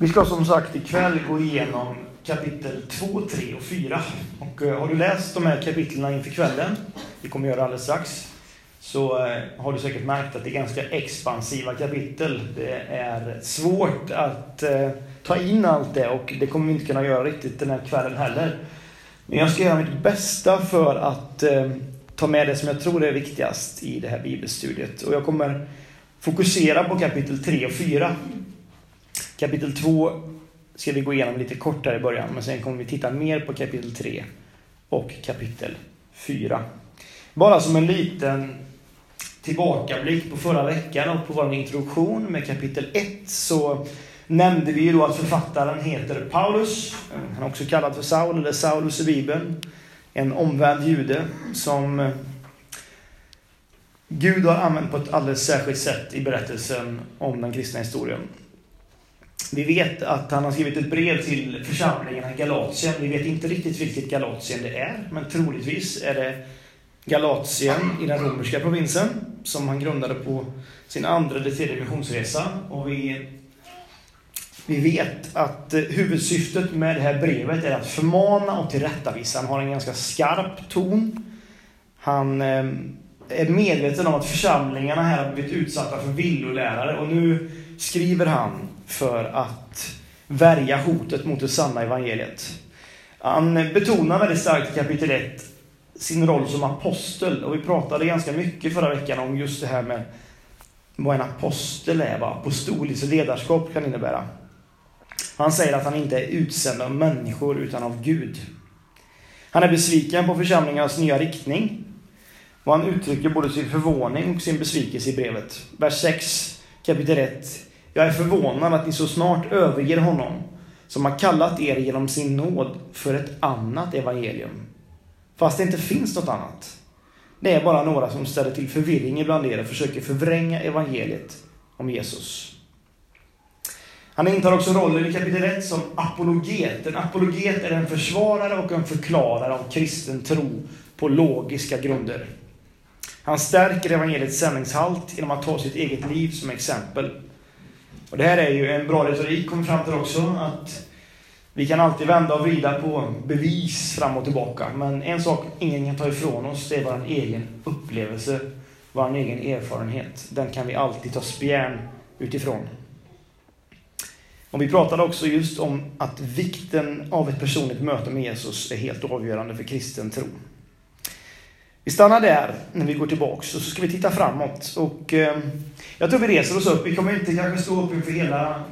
Vi ska som sagt ikväll gå igenom kapitel 2, 3 och 4. Och eh, har du läst de här kapitlen inför kvällen, vi kommer göra det alldeles strax, så eh, har du säkert märkt att det är ganska expansiva kapitel. Det är svårt att eh, ta in allt det och det kommer vi inte kunna göra riktigt den här kvällen heller. Men jag ska göra mitt bästa för att ta med det som jag tror är viktigast i det här bibelstudiet. Och jag kommer fokusera på kapitel 3 och 4. Kapitel 2 ska vi gå igenom lite kortare i början, men sen kommer vi titta mer på kapitel 3 och kapitel 4. Bara som en liten tillbakablick på förra veckan och på vår introduktion med kapitel 1 så nämnde vi ju då att författaren heter Paulus. Han är också kallad för Saul, eller Saulus i Bibeln. En omvänd jude som Gud har använt på ett alldeles särskilt sätt i berättelsen om den kristna historien. Vi vet att han har skrivit ett brev till församlingarna i Galatien. Vi vet inte riktigt vilket Galatien det är, men troligtvis är det Galatien i den romerska provinsen som han grundade på sin andra eller tredje missionsresa. Och vi, vi vet att eh, huvudsyftet med det här brevet är att förmana och tillrättavisa. Han har en ganska skarp ton. Han eh, är medveten om att församlingarna här har blivit utsatta för villolärare och nu skriver han för att värja hotet mot det sanna evangeliet. Han betonar väldigt starkt i kapitel 1 sin roll som apostel. Och vi pratade ganska mycket förra veckan om just det här med vad en apostel är, vad apostoliskt ledarskap kan innebära. Han säger att han inte är utsänd av människor utan av Gud. Han är besviken på församlingarnas nya riktning. Och han uttrycker både sin förvåning och sin besvikelse i brevet. Vers 6, kapitel 1. Jag är förvånad att ni så snart överger honom som har kallat er genom sin nåd för ett annat evangelium. Fast det inte finns något annat. Det är bara några som ställer till förvirring ibland er och försöker förvränga evangeliet om Jesus. Han intar också rollen i kapitel 1 som apologet. En apologet är en försvarare och en förklarare av kristen tro på logiska grunder. Han stärker evangeliets sändningshalt genom att ta sitt eget liv som exempel. Och det här är ju en bra retorik, kom fram till också, att vi kan alltid vända och vrida på bevis fram och tillbaka. Men en sak ingen kan ta ifrån oss, det är vår egen upplevelse, vår egen erfarenhet. Den kan vi alltid ta spjärn utifrån. Och vi pratade också just om att vikten av ett personligt möte med Jesus är helt avgörande för kristen tro. Vi stannar där när vi går tillbaks och så ska vi titta framåt. Och, eh, jag tror vi reser oss upp. Vi kommer inte kanske stå upp inför hela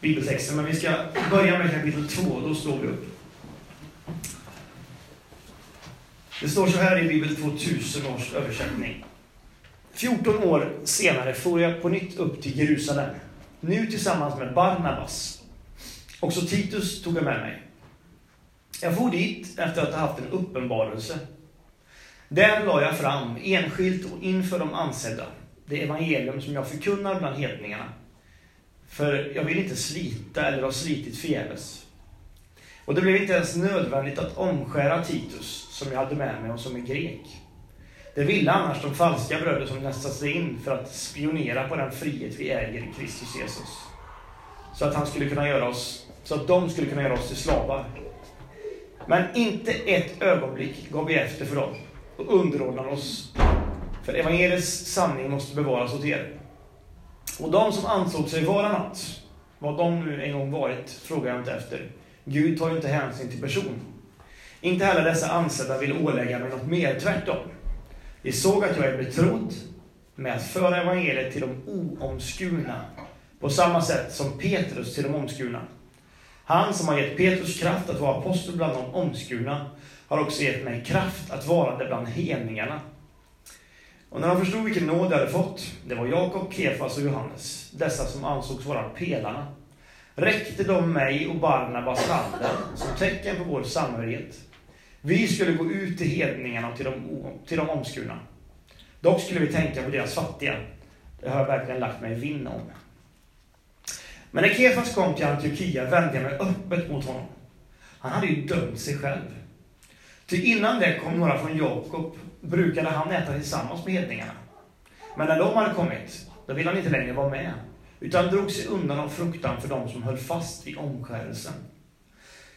bibeltexten, men vi ska börja med kapitel 2. Då står vi upp. Det står så här i Bibel 2000 års översättning. 14 år senare for jag på nytt upp till Jerusalem. Nu tillsammans med Barnabas. Också Titus tog jag med mig. Jag for dit efter att ha haft en uppenbarelse den la jag fram, enskilt och inför de ansedda, det evangelium som jag förkunnar bland hedningarna. För jag vill inte slita eller ha slitit förgäves. Och det blev inte ens nödvändigt att omskära Titus, som jag hade med mig och som är grek. Det ville annars de falska bröder som nästat sig in för att spionera på den frihet vi äger i Kristus Jesus. Så att han skulle kunna göra oss, så att de skulle kunna göra oss till slavar. Men inte ett ögonblick gav vi efter för dem och underordnar oss. För evangeliets sanning måste bevaras åt er. Och de som ansåg sig vara något, vad de nu en gång varit, frågar jag inte efter. Gud tar ju inte hänsyn till person. Inte heller dessa ansedda vill ålägga mig något mer, tvärtom. De såg att jag är betrodd med att föra evangeliet till de oomskurna, på samma sätt som Petrus till de omskurna. Han som har gett Petrus kraft att vara apostel bland de omskurna har också gett mig kraft att vara det bland hedningarna. Och när de förstod vilken nåd jag hade fått, det var Jakob, Kefas och Johannes, dessa som ansågs vara pelarna, räckte de mig och Barnabas handen som tecken på vår samhörighet. Vi skulle gå ut till hedningarna och till de, till de omskurna. Dock skulle vi tänka på deras fattiga. Det har jag verkligen lagt mig vinn om. Men när Kefas kom till Antiochia vände jag mig öppet mot honom. Han hade ju dömt sig själv. Ty innan det kom några från Jakob brukade han äta tillsammans med hedningarna. Men när de hade kommit, då ville han inte längre vara med. utan drog sig undan av fruktan för dem som höll fast vid omskärelsen.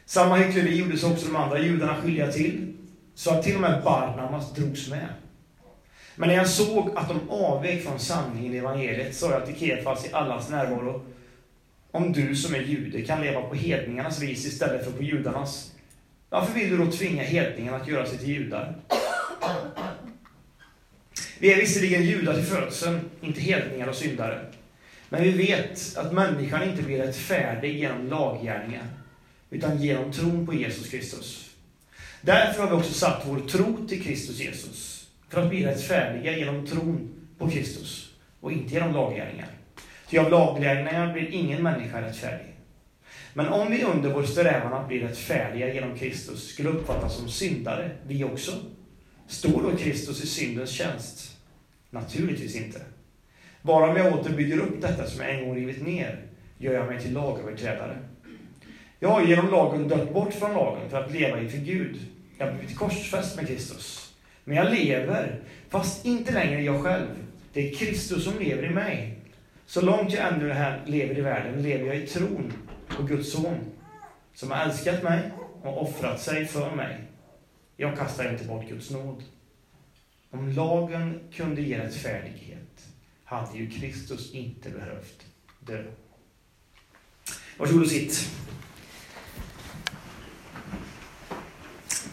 Samma hyckleri gjordes också de andra judarna skyldiga till, så att till och med Barnabas drogs med. Men när jag såg att de avvek från sanningen i evangeliet sa jag till Kefas i allas närvaro, om du som är jude kan leva på hedningarnas vis istället för på judarnas, varför vill du då tvinga hedningarna att göra sig till judar? Vi är visserligen judar till födseln, inte hedningar och syndare. Men vi vet att människan inte blir rättfärdig genom laggärningar, utan genom tron på Jesus Kristus. Därför har vi också satt vår tro till Kristus Jesus, för att bli rättfärdiga genom tron på Kristus, och inte genom laggärningar. Ty av laggärningar blir ingen människa rättfärdig. Men om vi under vår strävan att bli rättfärdiga genom Kristus skulle uppfattas som syndare, vi också, står då Kristus i syndens tjänst? Naturligtvis inte. Bara om jag åter bygger upp detta som jag en gång rivit ner, gör jag mig till lagöverträdare. Jag har genom lagen dött bort från lagen för att leva inför Gud. Jag har blivit korsfäst med Kristus. Men jag lever, fast inte längre jag själv. Det är Kristus som lever i mig. Så långt jag ännu här lever i världen lever jag i tron på Guds son, som har älskat mig och offrat sig för mig. Jag kastar inte bort Guds nåd. Om lagen kunde ge rättfärdighet hade ju Kristus inte behövt dö. Varsågod och sitt.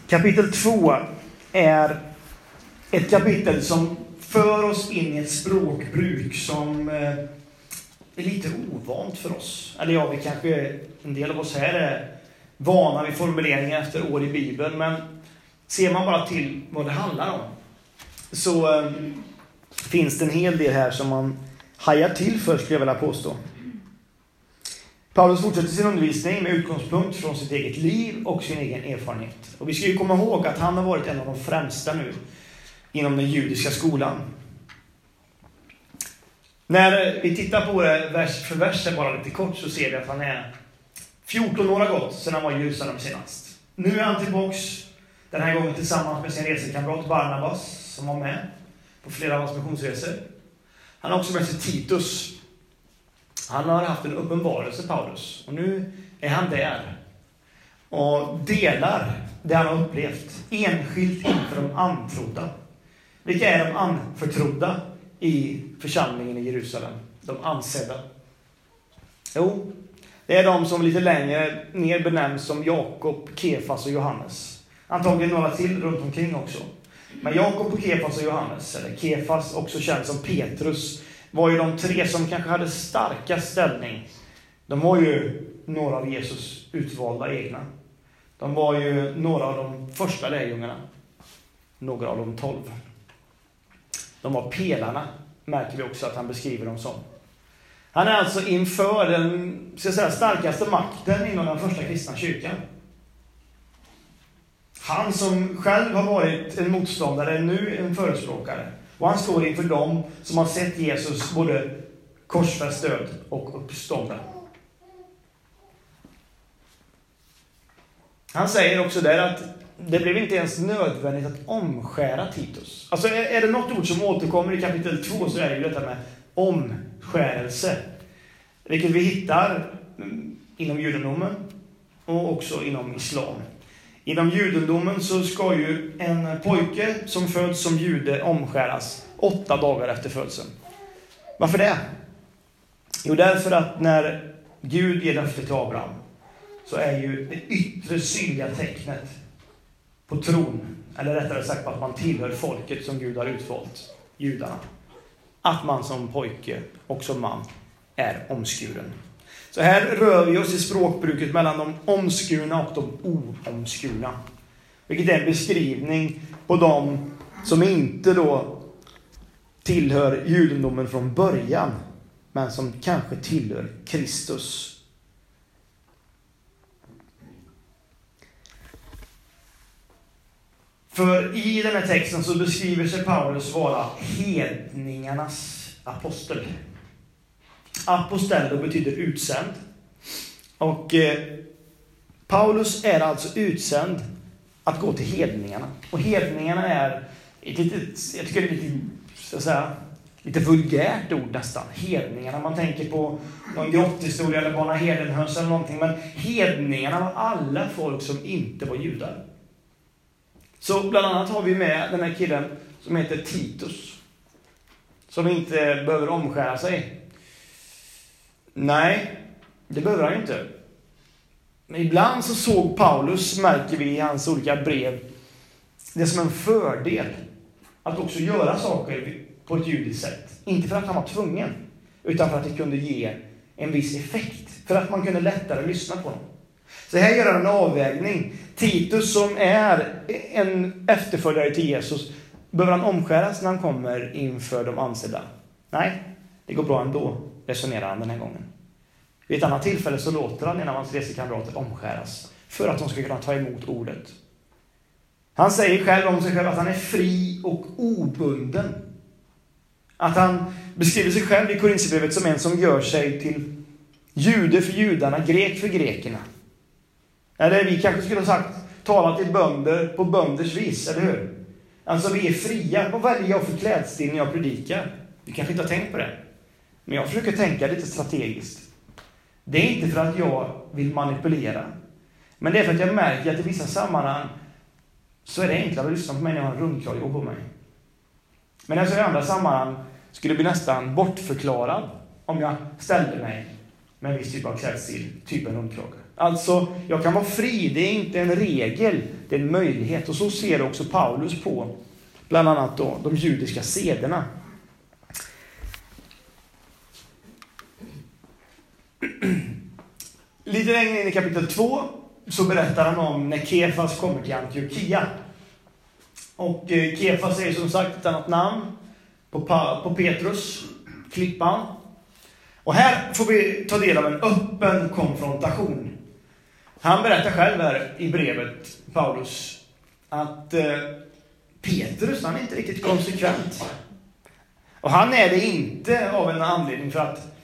Kapitel 2 är ett kapitel som för oss in i ett språkbruk som eh, det är lite ovant för oss. Eller ja, vi kanske, en del av oss här är vana vid formuleringar efter år i Bibeln, men ser man bara till vad det handlar om så um, finns det en hel del här som man hajar till för, skulle jag vilja påstå. Paulus fortsätter sin undervisning med utgångspunkt från sitt eget liv och sin egen erfarenhet. Och vi ska ju komma ihåg att han har varit en av de främsta nu inom den judiska skolan. När vi tittar på det vers för vers, bara lite kort, så ser vi att han är 14 år har gått sedan han var i Jerusalem senast. Nu är han tillbaks, den här gången tillsammans med sin resekamrat Barnabas, som var med på flera av hans missionsresor. Han har också med sig Titus. Han har haft en uppenbarelse, Paulus, och nu är han där och delar det han har upplevt enskilt inför de antrodda. Vilka är de anförtrodda i församlingen i Jerusalem? De ansedda. Jo, det är de som lite längre ner benämns som Jakob, Kefas och Johannes. Antagligen några till runt omkring också. Men Jakob, Kefas och Johannes, eller Kefas, också känd som Petrus, var ju de tre som kanske hade starkast ställning. De var ju några av Jesus utvalda egna. De var ju några av de första lärjungarna. Några av de tolv. De var pelarna, märker vi också att han beskriver dem som. Han är alltså inför den ska säga, starkaste makten inom den första kristna kyrkan. Han som själv har varit en motståndare är nu en förespråkare. Och han står inför dem som har sett Jesus både korsfäst, död och uppstånden. Han säger också där att det blev inte ens nödvändigt att omskära Titus. Alltså är det något ord som återkommer i kapitel 2 så är det ju detta med omskärelse. Vilket vi hittar mm, inom judendomen och också inom islam. Inom judendomen så ska ju en pojke som föds som jude omskäras åtta dagar efter födseln. Varför det? Jo, därför att när Gud ger löfte till Abraham så är ju det yttre synliga tecknet på tron, eller rättare sagt på att man tillhör folket som Gud har utvalt, judarna. Att man som pojke och som man är omskuren. Så här rör vi oss i språkbruket mellan de omskurna och de oomskurna. Vilket är en beskrivning på de som inte då tillhör judendomen från början, men som kanske tillhör Kristus. För i den här texten så beskriver sig Paulus vara hedningarnas apostel. Apostello betyder utsänd. Och eh, Paulus är alltså utsänd att gå till hedningarna. Och hedningarna är ett litet, jag tycker det är lite, så att säga, lite vulgärt ord nästan. Hedningarna. Man tänker på någon grotthistoria eller Barna Hedenhöns eller någonting. Men hedningarna var alla folk som inte var judar. Så bland annat har vi med den här killen som heter Titus. Som inte behöver omskära sig. Nej, det behöver han ju inte. Men ibland så såg Paulus, märker vi i hans olika brev, det som en fördel att också göra saker på ett judiskt sätt. Inte för att han var tvungen, utan för att det kunde ge en viss effekt. För att man kunde lättare lyssna på honom. Så här gör han en avvägning. Titus som är en efterföljare till Jesus, behöver han omskäras när han kommer inför de ansedda? Nej, det går bra ändå, resonerar han den här gången. Vid ett annat tillfälle så låter han en av hans resekamrater omskäras för att de ska kunna ta emot ordet. Han säger själv om sig själv att han är fri och obunden. Att han beskriver sig själv i Korinthierbrevet som en som gör sig till jude för judarna, grek för grekerna. Eller vi kanske skulle ha sagt tala till bönder på bönders vis, eller hur? Alltså vi är fria. Vad väljer jag för klädstil när jag predikar? Du kanske inte har tänkt på det. Men jag försöker tänka lite strategiskt. Det är inte för att jag vill manipulera. Men det är för att jag märker att i vissa sammanhang så är det enklare att lyssna på mig när jag har en rundkrage på mig. Men alltså i andra sammanhang skulle jag bli nästan bortförklarad om jag ställde mig med en viss typ av klädstil, typ en rundkrage. Alltså, jag kan vara fri, det är inte en regel, det är en möjlighet. Och så ser också Paulus på bland annat då de judiska sederna. Lite längre in i kapitel 2 så berättar han om när Kefas kommer till Antiochia. Och eh, Kefas är som sagt ett annat namn på, på Petrus, klippan. Och här får vi ta del av en öppen konfrontation. Han berättar själv här i brevet, Paulus, att eh, Petrus, han är inte riktigt konsekvent. Och han är det inte av en anledning för att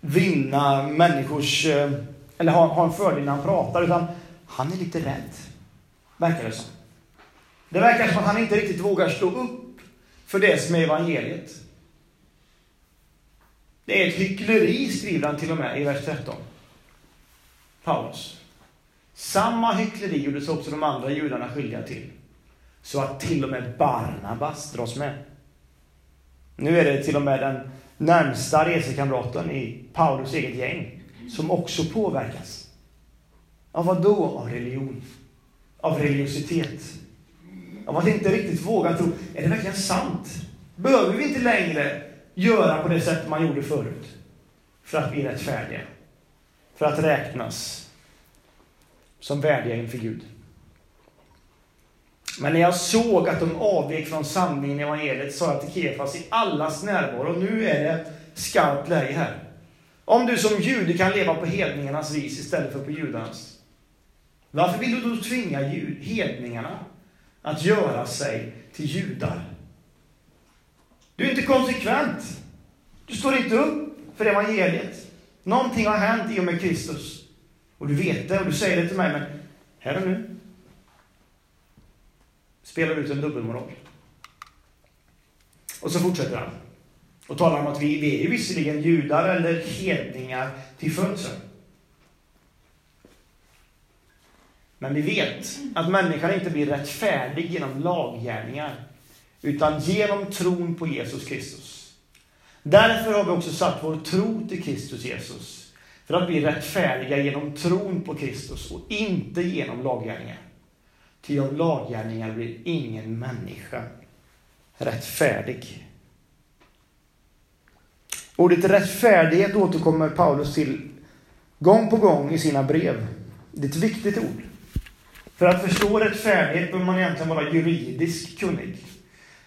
vinna människors, eh, eller ha, ha en fördel när han pratar, utan han är lite rädd. Verkar det som. Det verkar som att han inte riktigt vågar stå upp för det som är evangeliet. Det är ett hyckleri, skriver han till och med i vers 13. Paulus. Samma hyckleri gjordes också de andra judarna skyldiga till. Så att till och med Barnabas dras med. Nu är det till och med den närmsta resekamraten i Paulus eget gäng som också påverkas. Av vad då? Av religion. Av religiositet. Av att inte riktigt våga tro. Är det verkligen sant? Behöver vi inte längre göra på det sätt man gjorde förut? För att bli rättfärdiga. För att räknas som värdiga inför Gud. Men när jag såg att de avvek från sanningen i evangeliet sa jag till Kefas i allas närvaro, och nu är det skarpt läge här. Om du som jude kan leva på hedningarnas vis istället för på judarnas. Varför vill du då tvinga hedningarna att göra sig till judar? Du är inte konsekvent. Du står inte upp för evangeliet. Någonting har hänt i och med Kristus. Och du vet det och du säger det till mig, men här och nu spelar du ut en dubbelmoral. Och så fortsätter han. Och talar om att vi, vi är ju visserligen judar eller hedningar till födseln. Men vi vet att människan inte blir rättfärdig genom laggärningar, utan genom tron på Jesus Kristus. Därför har vi också satt vår tro till Kristus Jesus, för att bli rättfärdiga genom tron på Kristus och inte genom laggärningar. Ty av laggärningar blir ingen människa rättfärdig. Ordet rättfärdighet återkommer Paulus till gång på gång i sina brev. Det är ett viktigt ord. För att förstå rättfärdighet behöver man egentligen vara juridiskt kunnig.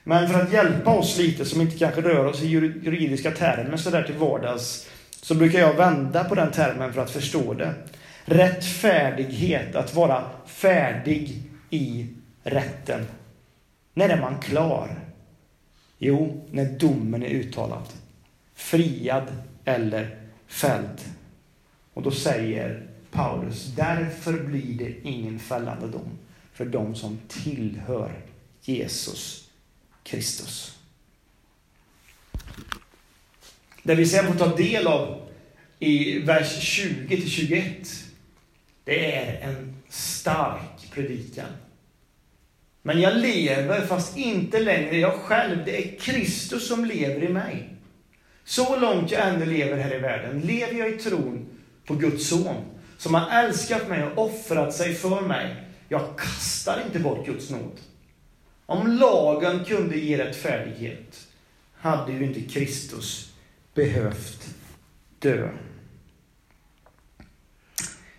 Men för att hjälpa oss lite som inte kanske rör oss i juridiska termer sådär till vardags, så brukar jag vända på den termen för att förstå det. Rättfärdighet, att vara färdig i rätten. När är man klar? Jo, när domen är uttalad. Friad eller fälld. Och då säger Paulus, därför blir det ingen fällande dom för de som tillhör Jesus Kristus. Det vi sen får ta del av i vers 20 21. Det är en stark predikan. Men jag lever, fast inte längre jag själv. Det är Kristus som lever i mig. Så långt jag ännu lever här i världen lever jag i tron på Guds son, som har älskat mig och offrat sig för mig. Jag kastar inte bort Guds nåd. Om lagen kunde ge rättfärdighet hade ju inte Kristus behövt dö.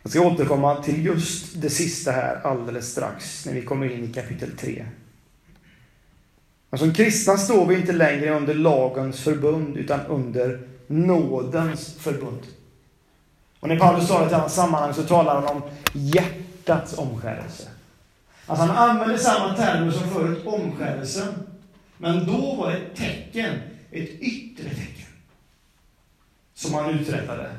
Jag ska återkomma till just det sista här alldeles strax, när vi kommer in i kapitel 3. Men som kristna står vi inte längre under lagens förbund, utan under nådens förbund. Och när Paulus talar i ett annat sammanhang så talar han om hjärtats omskärelse. Alltså han använder samma termer som förut, omskärelsen. Men då var det ett tecken, ett yttre tecken, som han uträttade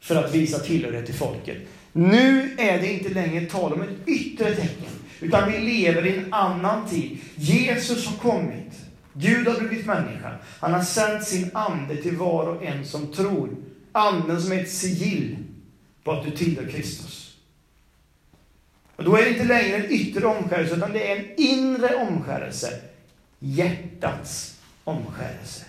för att visa tillhörighet till folket. Nu är det inte längre tal om ett yttre tecken, utan vi lever i en annan tid. Jesus har kommit. Gud har blivit människa. Han har sänt sin ande till var och en som tror. Anden som är ett sigill på att du tillhör Kristus. Och då är det inte längre en yttre omskärelse, utan det är en inre omskärelse. Hjärtats omskärelse.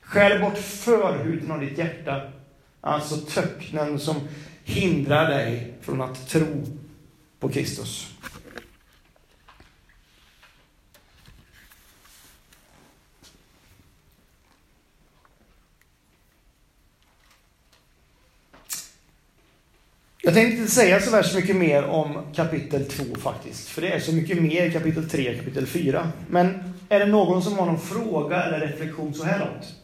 Skär bort förhuden av ditt hjärta, alltså töcknen som hindrar dig från att tro på Kristus. Jag tänkte inte säga så värst mycket mer om kapitel 2 faktiskt, för det är så mycket mer i kapitel 3 och kapitel 4. Men är det någon som har någon fråga eller reflektion så här långt?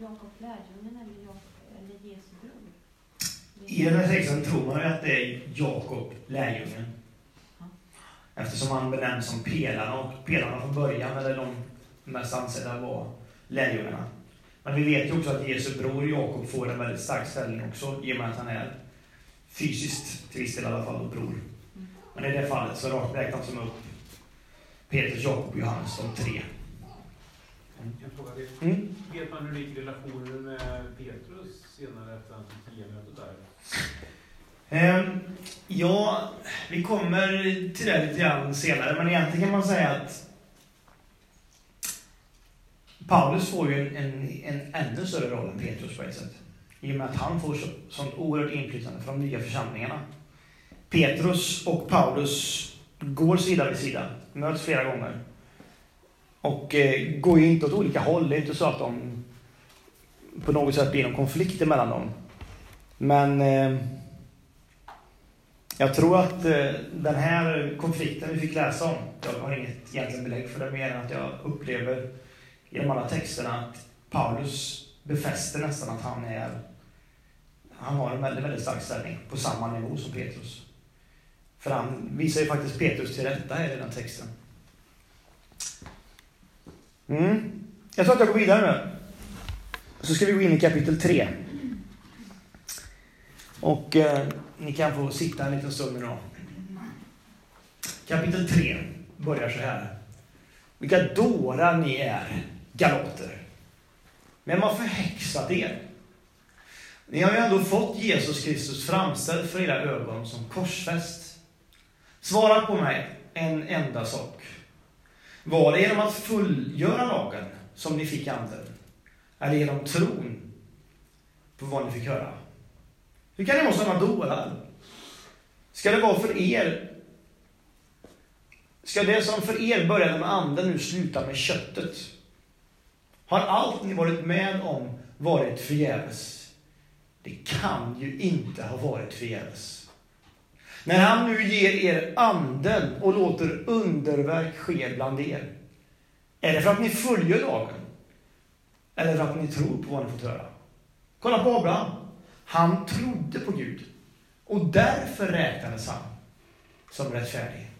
Jakob lärjungen eller, eller Jesu bror? I den här texten tror man att det är Jakob, lärjungen. Eftersom han benämns som pelarna, och pelarna från början, eller de mest ansedda, var lärjungarna. Men vi vet ju också att Jesu bror Jakob får en väldigt stark ställning också, i och med att han är fysiskt, till viss del i alla fall, bror. Men i det fallet så räknas som upp Petrus, Jakob och Johannes, de tre. En fråga till. Mm. Vet man hur det gick relationen med Petrus senare efter hans tio-mötet där? Um, ja, vi kommer till det lite grann senare, men egentligen kan man säga att Paulus får ju en, en, en ännu större roll än Petrus på ett sätt. I och med att han får så, sånt oerhört inflytande från de nya församlingarna. Petrus och Paulus går sida vid sida, möts flera gånger. Och eh, går ju inte åt olika håll. Det är inte så att de på något sätt blir någon konflikt mellan dem. Men eh, jag tror att eh, den här konflikten vi fick läsa om, jag har inget egentligen belägg för det mer än att jag upplever i de alla texterna att Paulus befäster nästan att han är han har en väldigt, väldigt stark ställning på samma nivå som Petrus. För han visar ju faktiskt Petrus till rätta här i den texten. Mm. Jag tror att jag går vidare nu. Så ska vi gå in i kapitel 3. Och eh, ni kan få sitta en liten stund idag. Kapitel 3 börjar så här. Vilka dårar ni är, galater! Men har förhäxat er? Ni har ju ändå fått Jesus Kristus framställd för era ögon som korsfäst. Svara på mig en enda sak. Var det genom att fullgöra lagen som ni fick anden? Eller genom tron på vad ni fick höra? Hur kan ni vara sådana dårar? Ska det vara för er? Ska det som för er började med anden nu sluta med köttet? Har allt ni varit med om varit förgäves? Det kan ju inte ha varit förgäves. När han nu ger er anden och låter underverk ske bland er. Är det för att ni följer lagen? Eller för att ni tror på vad ni fått höra? Kolla på Abraham. Han trodde på Gud. Och därför räknades han som rättfärdig.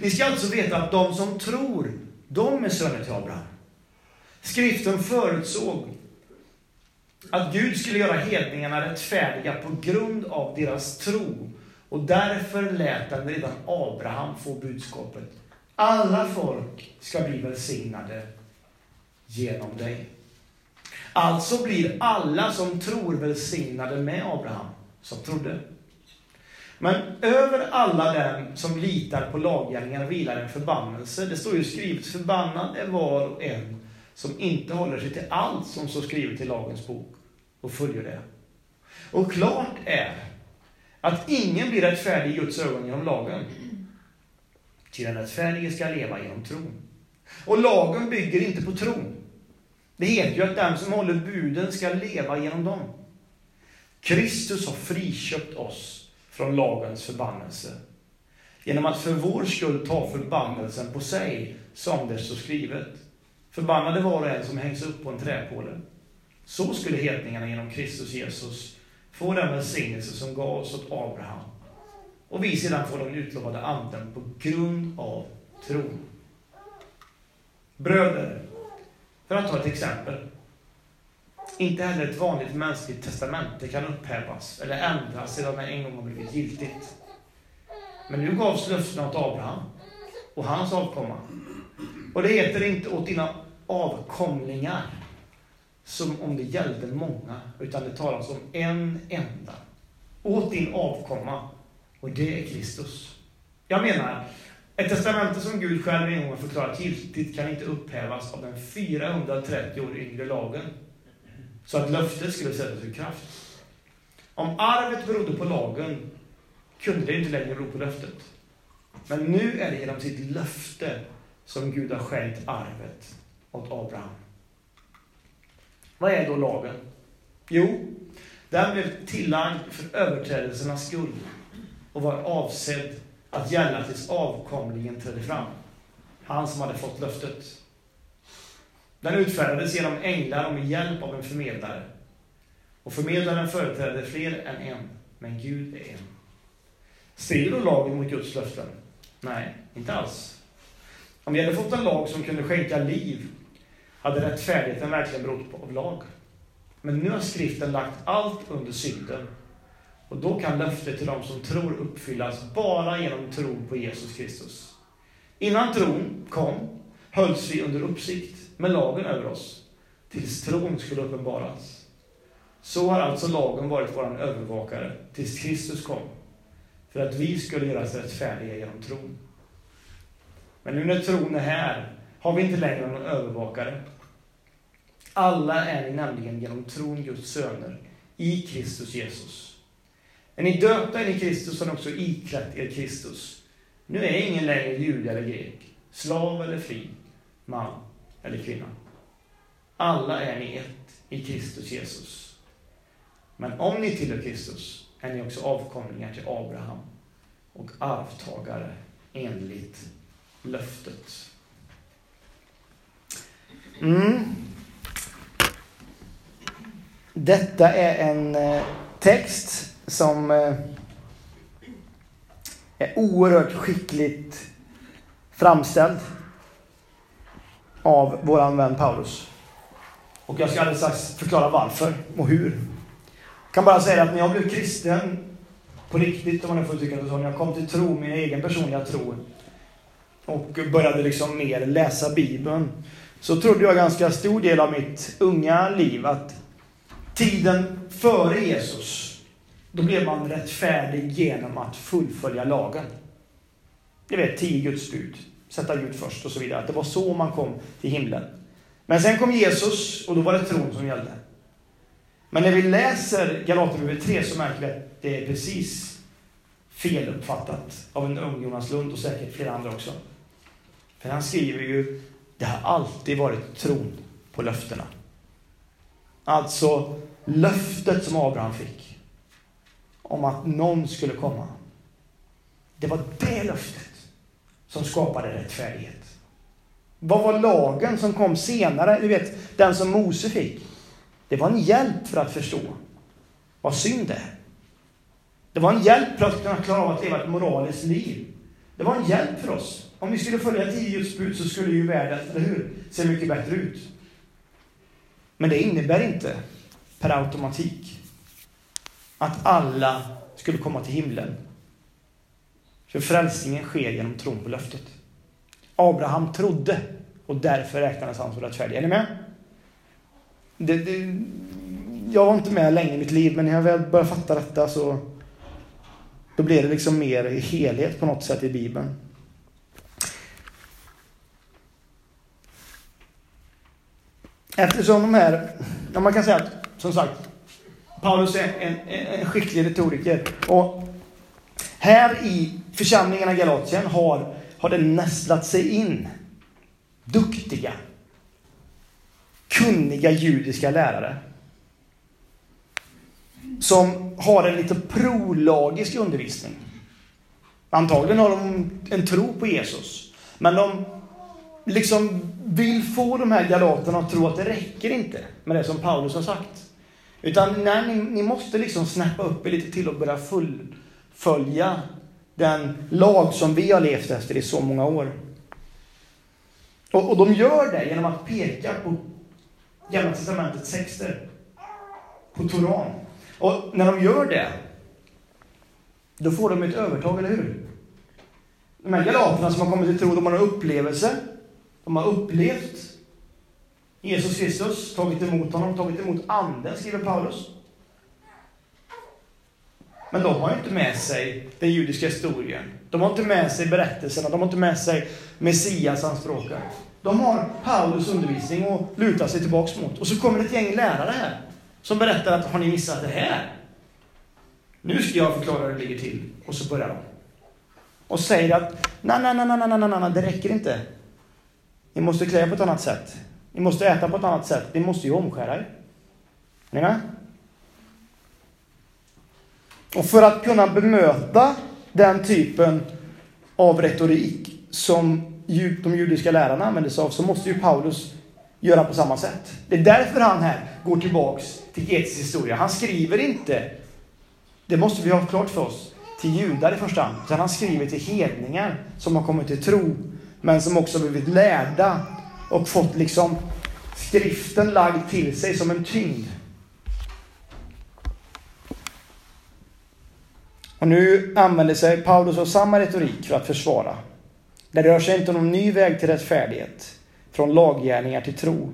Ni ska alltså veta att de som tror, de är söner till Abraham. Skriften förutsåg Att Gud skulle göra hedningarna rättfärdiga på grund av deras tro. Och därför lät han redan Abraham få budskapet. Alla folk ska bli välsignade genom dig. Alltså blir alla som tror välsignade med Abraham, som trodde. Men över alla dem som litar på laggärningar vilar en förbannelse. Det står ju skrivet, förbannad är var och en som inte håller sig till allt som står skrivet i lagens bok och följer det. Och klart är att ingen blir rättfärdig i Guds ögon genom lagen. Ty den rättfärdige ska leva genom tron. Och lagen bygger inte på tron. Det heter ju att den som håller buden ska leva genom dem. Kristus har friköpt oss från lagens förbannelse. Genom att för vår skull ta förbannelsen på sig, som det står skrivet. Förbannade var och en som hängs upp på en träpåle. Så skulle hedningarna genom Kristus Jesus få den välsignelse som gavs åt Abraham. Och vi sedan får den utlovade anden på grund av tron. Bröder, för att ta ett exempel. Inte heller ett vanligt mänskligt testamente kan upphävas eller ändras sedan det en gång har blivit giltigt. Men nu gavs löftena åt Abraham och hans avkomma. Och det heter inte åt dina avkomlingar som om det gällde många, utan det talas om en enda. Åt din avkomma, och det är Kristus. Jag menar, ett testamente som Gud själv en gång har förklarat giltigt kan inte upphävas av den 430 år yngre lagen. Så att löftet skulle sättas ur kraft. Om arvet berodde på lagen kunde det inte längre bero på löftet. Men nu är det genom sitt löfte som Gud har skänkt arvet åt Abraham. Vad är då lagen? Jo, den blev tillagd för överträdelsernas skull och var avsedd att gälla tills avkomlingen trädde fram. Han som hade fått löftet. Den utfärdades genom änglar och med hjälp av en förmedlare. Och förmedlaren företrädde fler än en, men Gud är en. Strider då lagen mot Guds löften? Nej, inte alls. Om vi hade fått en lag som kunde skänka liv, hade rättfärdigheten verkligen berott på av lag. Men nu har skriften lagt allt under synden. Och då kan löftet till dem som tror uppfyllas bara genom tron på Jesus Kristus. Innan tron kom hölls vi under uppsikt med lagen över oss, tills tron skulle uppenbaras. Så har alltså lagen varit vår övervakare, tills Kristus kom, för att vi skulle göras rättfärdiga genom tron. Men nu när tron är här, har vi inte längre någon övervakare. Alla är vi nämligen genom tron Guds söner, i Kristus Jesus. Är ni döpta in i Kristus har ni också iklätt er Kristus. Nu är ingen längre jude eller grek, slav eller fri, man eller kvinna. Alla är ni ett i Kristus Jesus. Men om ni tillhör Kristus är ni också avkomlingar till Abraham och arvtagare enligt löftet. Mm. Detta är en eh, text som eh, är oerhört skickligt framställd av våran vän Paulus. Och jag ska alldeles strax förklara varför och hur. Jag kan bara säga att när jag blev kristen på riktigt, om man får uttrycka det så, när jag kom till tro, min egen personliga tro, och började liksom mer läsa Bibeln, så trodde jag ganska stor del av mitt unga liv att tiden före Jesus, då blev man rättfärdig genom att fullfölja lagen. Ni vet, tio Guds bud sätta Gud först och så vidare. Att det var så man kom till himlen. Men sen kom Jesus och då var det tron som gällde. Men när vi läser Galaterbrevet 3 så märker vi att det är precis feluppfattat av en ung Jonas Lund och säkert flera andra också. För han skriver ju, det har alltid varit tron på löftena. Alltså löftet som Abraham fick om att någon skulle komma. Det var det löftet som skapade rättfärdighet. Vad var lagen som kom senare? Du vet, den som Mose fick. Det var en hjälp för att förstå vad synd är. Det var en hjälp för att kunna klara av att leva ett moraliskt liv. Det var en hjälp för oss. Om vi skulle följa tio Guds bud så skulle ju världen, eller hur, se mycket bättre ut. Men det innebär inte per automatik. Att alla skulle komma till himlen. För frälsningen sker genom tron på löftet. Abraham trodde och därför räknades han som rättfärdig. Är ni med? Det, det, jag var inte med länge i mitt liv, men när jag väl började fatta detta så då blev det liksom mer i helhet på något sätt i Bibeln. Eftersom de här, ja man kan säga att, som sagt, Paulus är en, en skicklig retoriker. Och här i församlingarna i Galatien har, har det nästlat sig in duktiga, kunniga judiska lärare. Som har en lite prologisk undervisning. Antagligen har de en tro på Jesus. Men de liksom vill få de här galaterna att tro att det räcker inte med det som Paulus har sagt. Utan nej, ni, ni måste liksom snäppa upp er lite till och börja fullfölja den lag som vi har levt efter i så många år. Och, och de gör det genom att peka på Gamla Testamentets texter. På Toran. Och när de gör det, då får de ett övertag, eller hur? De här galaterna som har kommit till tro, de har en upplevelse. De har upplevt Jesus Kristus, tagit emot honom, tagit emot anden, skriver Paulus. Men de har inte med sig den judiska historien. De har inte med sig berättelserna, de har inte med sig Messias anspråken. De har Paulus undervisning att luta sig tillbaks mot. Och så kommer ett gäng lärare här som berättar att har ni missat det här? Nu ska jag förklara hur det ligger till. Och så börjar de. Och säger att nej, nej, nej, nej, nej, nej, nej, det räcker inte. Ni måste klä på ett annat sätt. Ni måste äta på ett annat sätt. Ni måste ju omskära er. Ni med? Och för att kunna bemöta den typen av retorik som de judiska lärarna använder sig av så måste ju Paulus göra på samma sätt. Det är därför han här går tillbaks till Getis historia. Han skriver inte, det måste vi ha klart för oss, till judar i första hand. Utan han skriver till hedningar som har kommit till tro, men som också blivit lärda och fått liksom skriften lagd till sig som en tyngd. Och nu använder sig Paulus av samma retorik för att försvara. Det rör sig inte om någon ny väg till rättfärdighet, från laggärningar till tro,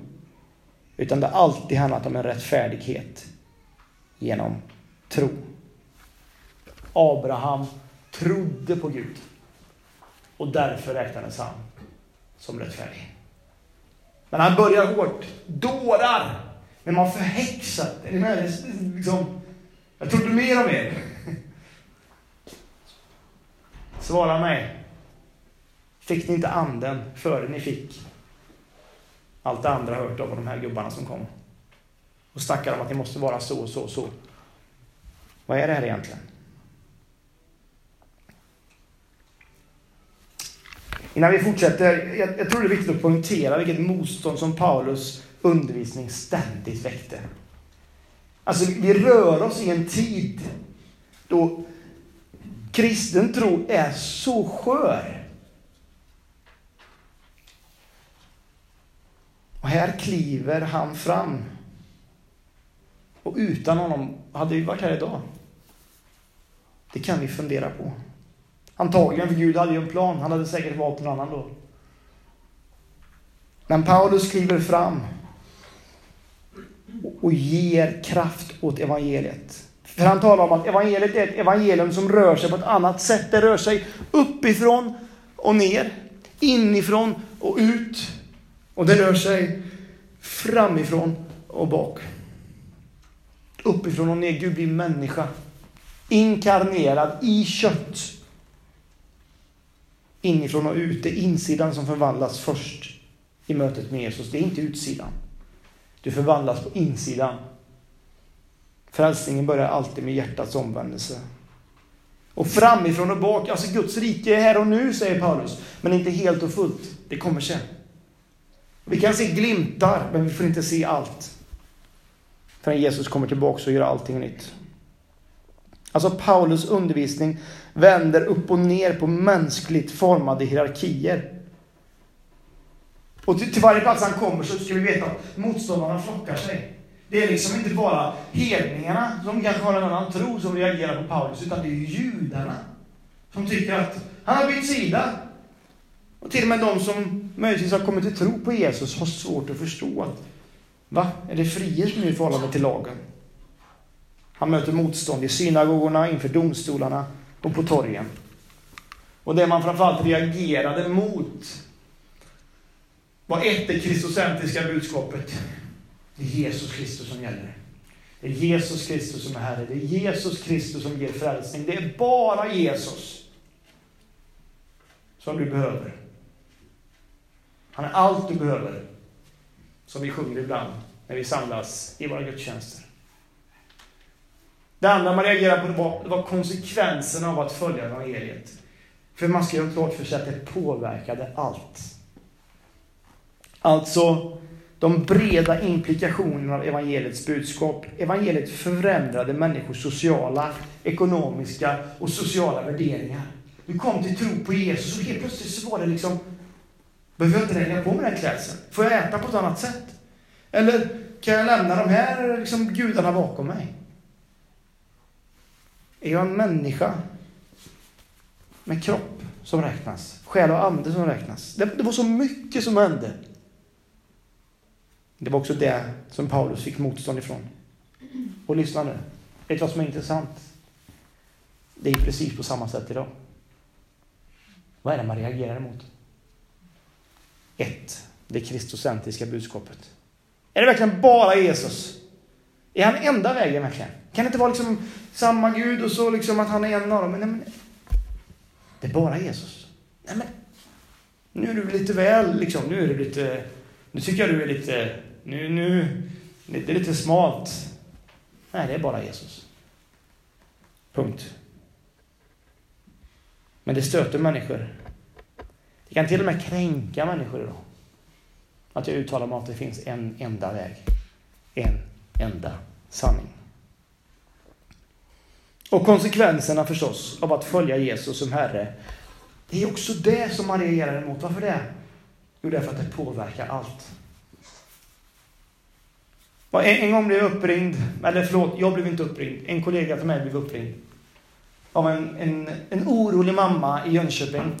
utan det har alltid handlat om en rättfärdighet genom tro. Abraham trodde på Gud och därför räknades han som rättfärdig. Men han börjar hårt. Dårar! Men man förhäxat. Är ni med? Liksom, jag trodde mer om er. Svara mig. Fick ni inte anden före ni fick allt det andra hört av de här gubbarna som kom? Och snackar om att ni måste vara så och så och så. Vad är det här egentligen? Innan vi fortsätter, jag, jag tror det är viktigt att poängtera vilket motstånd som Paulus undervisning ständigt väckte. Alltså, vi rör oss i en tid då kristen tro är så skör. Och här kliver han fram. Och utan honom hade vi varit här idag. Det kan vi fundera på. Antagligen, för Gud hade ju en plan. Han hade säkert valt någon annan då. Men Paulus kliver fram och ger kraft åt evangeliet. För han talar om att evangeliet är ett evangelium som rör sig på ett annat sätt. Det rör sig uppifrån och ner, inifrån och ut. Och det rör sig framifrån och bak. Uppifrån och ner. Gud blir människa. Inkarnerad i kött inifrån och ut. Det är insidan som förvandlas först i mötet med Jesus. Det är inte utsidan. Du förvandlas på insidan. Frälsningen börjar alltid med hjärtats omvändelse. Och framifrån och bak, alltså Guds rike är här och nu, säger Paulus. Men inte helt och fullt. Det kommer sen. Vi kan se glimtar, men vi får inte se allt. Förrän Jesus kommer tillbaka och gör allting nytt. Alltså Paulus undervisning vänder upp och ner på mänskligt formade hierarkier. Och till, till varje plats han kommer så ska vi veta att motståndarna flockar sig. Det är liksom inte bara hedningarna som kanske har en annan tro som reagerar på Paulus, utan det är judarna som tycker att han har bytt sida. Och till och med de som möjligtvis har kommit till tro på Jesus har svårt att förstå att va, är det frihet är i förhållande till lagen? Han möter motstånd i synagogorna, inför domstolarna och på torgen. Och det man framförallt reagerade mot var ett, det kristocentriska budskapet. Det är Jesus Kristus som gäller. Det är Jesus Kristus som är Herre. Det är Jesus Kristus som ger frälsning. Det är bara Jesus som du behöver. Han är allt du behöver. Som vi sjunger ibland när vi samlas i våra gudstjänster. Det andra man reagerade på var, var konsekvenserna av att följa evangeliet. För man ska göra klart för sig att det påverkade allt. Alltså, de breda implikationerna av evangeliets budskap. Evangeliet förändrade människors sociala, ekonomiska och sociala värderingar. Du kom till tro på Jesus och helt plötsligt så var det liksom, behöver jag inte lägga på mig den klädseln? Får jag äta på ett annat sätt? Eller kan jag lämna de här liksom, gudarna bakom mig? Är jag en människa med kropp som räknas? Själ och ande som räknas? Det, det var så mycket som hände. Det var också det som Paulus fick motstånd ifrån. Och lyssna nu. Vet du vad som är intressant? Det är precis på samma sätt idag. Vad är det man reagerar emot? Ett, det kristocentriska budskapet. Är det verkligen bara Jesus? Är han enda vägen verkligen? Kan det inte vara liksom samma Gud och så liksom att han är en av dem? Men, nej, men, det är bara Jesus. Nej, men, nu är du lite väl, liksom, nu är du lite, nu tycker jag du är lite, nu, nu, det är lite smalt. Nej, det är bara Jesus. Punkt. Men det stöter människor. Det kan till och med kränka människor idag. Att jag uttalar mig att det finns en enda väg. En enda sanning. Och konsekvenserna förstås av att följa Jesus som Herre. Det är också det som man reagerar emot. Varför det? Jo, därför att det påverkar allt. En, gång blev jag uppringd, eller förlåt, jag blev inte uppringd. En kollega till mig blev uppringd. Av en, en, en orolig mamma i Jönköping.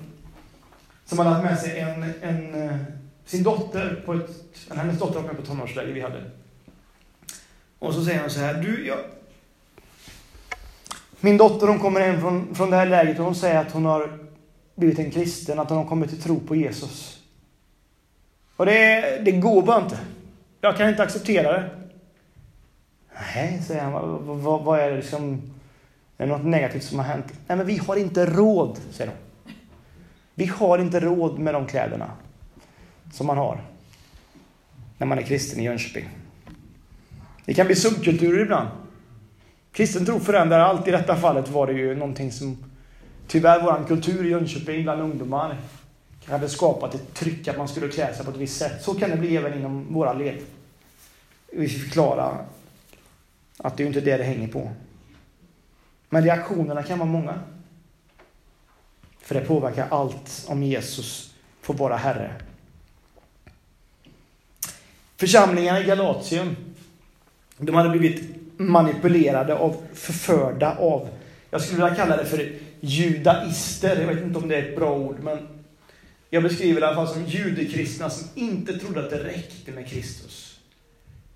Som hade haft med sig en, en, eh, sin dotter på ett, hennes dotter var med på tonårsläger vi hade. Och så säger hon så här, du, jag, min dotter hon kommer hem från, från det här läget och hon säger att hon har blivit en kristen, att hon har kommit till tro på Jesus. Och det, det går bara inte. Jag kan inte acceptera det. Nej, säger han. Vad, vad, vad är det liksom? Är det något negativt som har hänt? Nej, men vi har inte råd, säger hon. Vi har inte råd med de kläderna som man har när man är kristen i Jönköping. Det kan bli subkulturer ibland. Kristen tro förändrar allt. I detta fallet var det ju någonting som tyvärr vår kultur i Jönköping bland ungdomar hade skapat ett tryck att man skulle klä sig på ett visst sätt. Så kan det bli även inom våra led. Vi förklara att det är inte det det hänger på. Men reaktionerna kan vara många. För det påverkar allt om Jesus får vara Herre. Församlingarna i Galatien, de hade blivit manipulerade och förförda av, jag skulle vilja kalla det för judaister. Jag vet inte om det är ett bra ord, men jag beskriver det i alla fall som judekristna som inte trodde att det räckte med Kristus.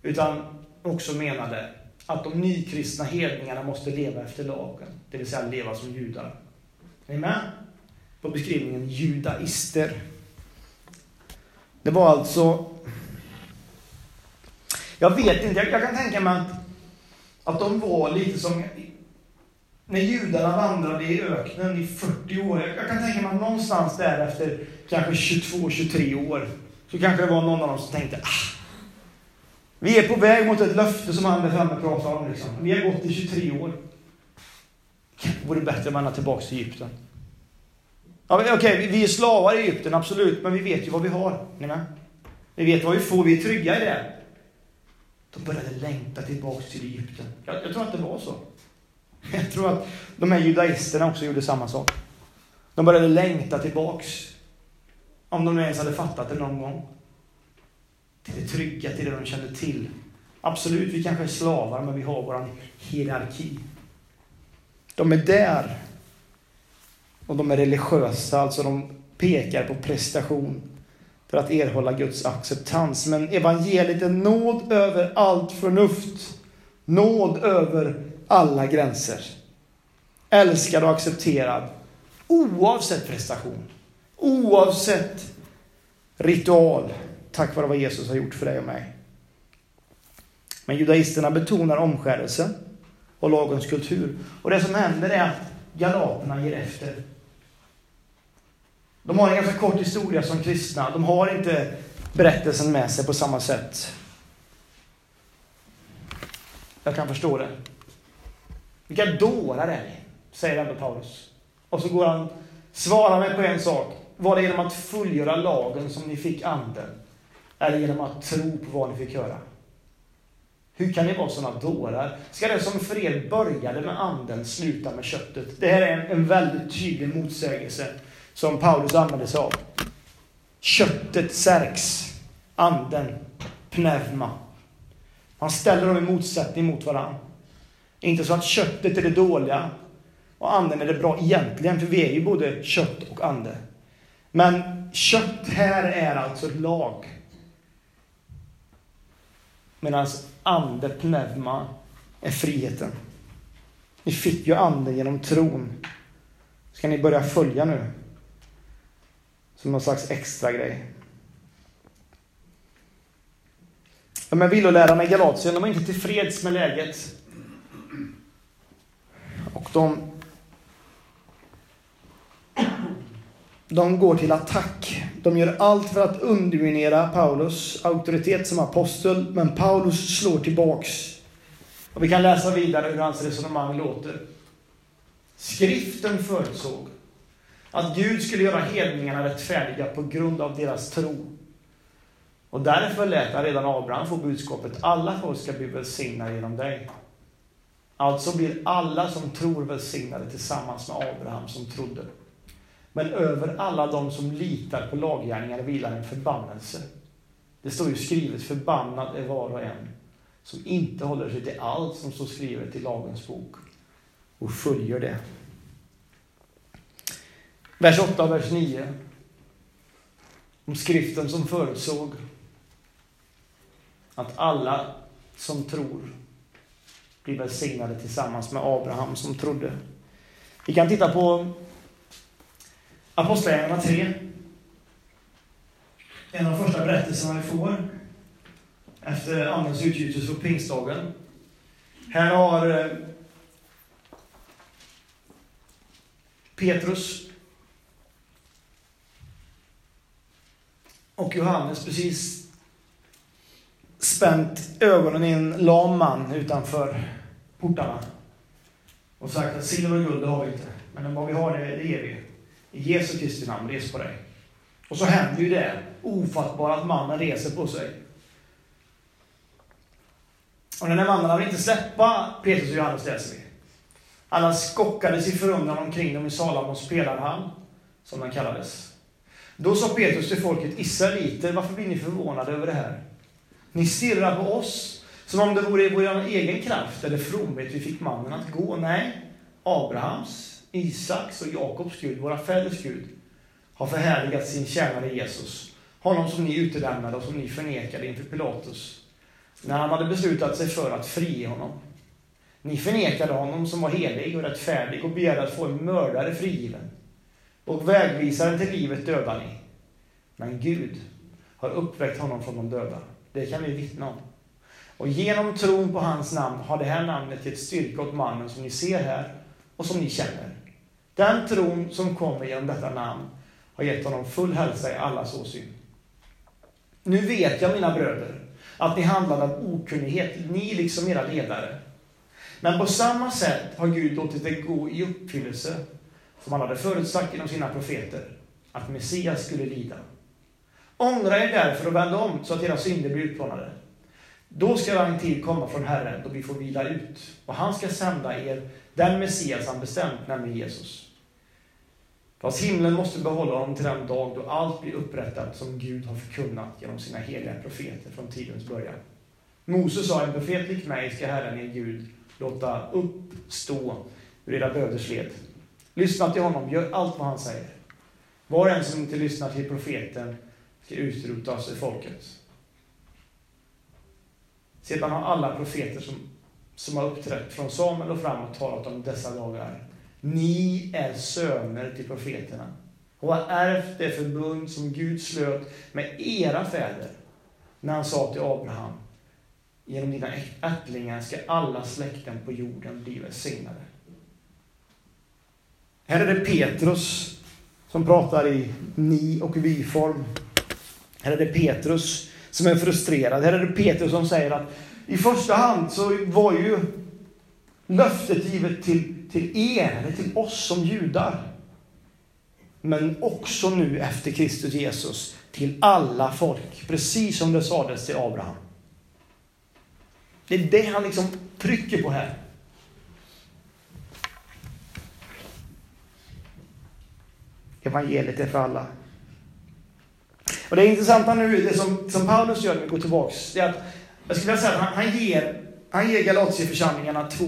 Utan också menade att de nykristna hedningarna måste leva efter lagen, det vill säga leva som judar. Är ni med? På beskrivningen judaister. Det var alltså... Jag vet inte, jag, jag kan tänka mig att att de var lite som när judarna vandrade i öknen i 40 år. Jag kan tänka mig att någonstans där efter kanske 22-23 år så kanske det var någon av dem som tänkte ah, vi är på väg mot ett löfte som han där framme pratar om. Liksom. Vi har gått i 23 år. Det vore bättre om man hade tillbaka till Egypten. Ja, Okej, okay, vi är slavar i Egypten, absolut, men vi vet ju vad vi har. Ni Vi vet vad vi får, vi är trygga i det. De började längta tillbaks till Egypten. Jag, jag tror att det var så. Jag tror att de här judaisterna också gjorde samma sak. De började längta tillbaks. Om de ens hade fattat det någon gång. Till det trygga, till det de kände till. Absolut, vi kanske är slavar, men vi har vår hierarki. De är där. Och de är religiösa, alltså de pekar på prestation för att erhålla Guds acceptans. Men evangeliet är nåd över allt förnuft. Nåd över alla gränser. Älskad och accepterad oavsett prestation. Oavsett ritual. Tack vare vad Jesus har gjort för dig och mig. Men judaisterna betonar omskärelsen. och lagens kultur. Och det som händer är att galaterna ger efter. De har en ganska kort historia som kristna. De har inte berättelsen med sig på samma sätt. Jag kan förstå det. Vilka dårar är ni? Säger ändå Paulus. Och så går han, svarar mig på en sak. Var det genom att fullgöra lagen som ni fick anden? Eller genom att tro på vad ni fick höra? Hur kan ni vara sådana dårar? Ska det som för er började med anden sluta med köttet? Det här är en, en väldigt tydlig motsägelse som Paulus använder sig av. Köttet särks, anden, pneuma. Han ställer dem i motsättning mot varandra. Inte så att köttet är det dåliga och anden är det bra egentligen, för vi är ju både kött och ande. Men kött här är alltså ett lag. Medan ande, pneuma, är friheten. Ni fick ju anden genom tron. Ska ni börja följa nu? Som någon slags extra grej. De här villolärarna i Galatien, de var inte tillfreds med läget. Och de De går till attack. De gör allt för att underminera Paulus auktoritet som apostel, men Paulus slår tillbaks. Och vi kan läsa vidare hur hans resonemang låter. Skriften förutsåg att Gud skulle göra hedningarna rättfärdiga på grund av deras tro. Och därför lät han redan Abraham få budskapet alla folk ska bli välsignade genom dig. Alltså blir alla som tror välsignade tillsammans med Abraham som trodde. Men över alla de som litar på laggärningar vilar en förbannelse. Det står ju skrivet, förbannad är var och en som inte håller sig till allt som står skrivet i lagens bok och följer det. Vers 8 och vers 9. Om skriften som förutsåg att alla som tror blir välsignade tillsammans med Abraham som trodde. Vi kan titta på Apostlagärningarna 3. En av de första berättelserna vi får efter Andens utgjutelse på pingstdagen. Här har eh, Petrus och Johannes precis spänt ögonen i en lam man utanför portarna och sagt att silver och guld det har vi inte, men vad vi har det, det ger vi. I Jesu Kristi namn, res på dig. Och så händer ju det ofattbara att mannen reser på sig. Och den här mannen vill inte släppa Petrus och Johannes läser vi. Alla skockades i förundran omkring dem i Salamons spelarhall, som den kallades. Då sa Petrus till folket, Israeliter, varför blir ni förvånade över det här? Ni stirrar på oss, som om det vore i vår egen kraft eller fromhet vi fick mannen att gå. Nej, Abrahams, Isaks och Jakobs Gud, våra fäders Gud, har förhärligat sin tjänare Jesus. Honom som ni utelämnade och som ni förnekade inför Pilatus, när han hade beslutat sig för att frige honom. Ni förnekade honom som var helig och rättfärdig och begärde att få en mördare frigiven. Och vägvisaren till livet dödar ni. Men Gud har uppväckt honom från de döda. Det kan vi vittna om. Och genom tron på hans namn har det här namnet gett styrka åt mannen som ni ser här och som ni känner. Den tron som kommer genom detta namn har gett honom full hälsa i allas åsyn. Nu vet jag, mina bröder, att ni handlade av okunnighet, ni liksom era ledare. Men på samma sätt har Gud låtit det gå i uppfyllelse, som han hade förutsagt genom sina profeter, att Messias skulle lida. Ångra er därför och vänd om, så att era synder blir utplånade. Då ska en tid komma från Herren då vi får vila ut, och han ska sända er den Messias han bestämt, nämligen Jesus. Fast himlen måste behålla honom till den dag då allt blir upprättat som Gud har förkunnat genom sina heliga profeter från tidens början. Moses sa, en profet lik mig ska Herren er Gud låta uppstå ur era böders led. Lyssna till honom, gör allt vad han säger. Var och en som inte lyssnar till profeten ska utrotas ur folket. Sedan har alla profeter som, som har uppträtt från Samuel och framåt talat om dessa dagar. Ni är söner till profeterna och har ärvt det förbund som Gud slöt med era fäder när han sa till Abraham Genom dina ättlingar ska alla släkten på jorden bli välsignade. Här är det Petrus som pratar i ni och vi-form. Här är det Petrus som är frustrerad. Här är det Petrus som säger att i första hand så var ju löftet givet till, till er, eller till oss som judar. Men också nu efter Kristus Jesus till alla folk, precis som det sades till Abraham. Det är det han liksom trycker på här. Evangeliet är för alla. Och det intressanta nu, det som, som Paulus gör när vi går tillbaks, det är att jag skulle vilja säga att han, han ger, han ger Galatieförsamlingarna två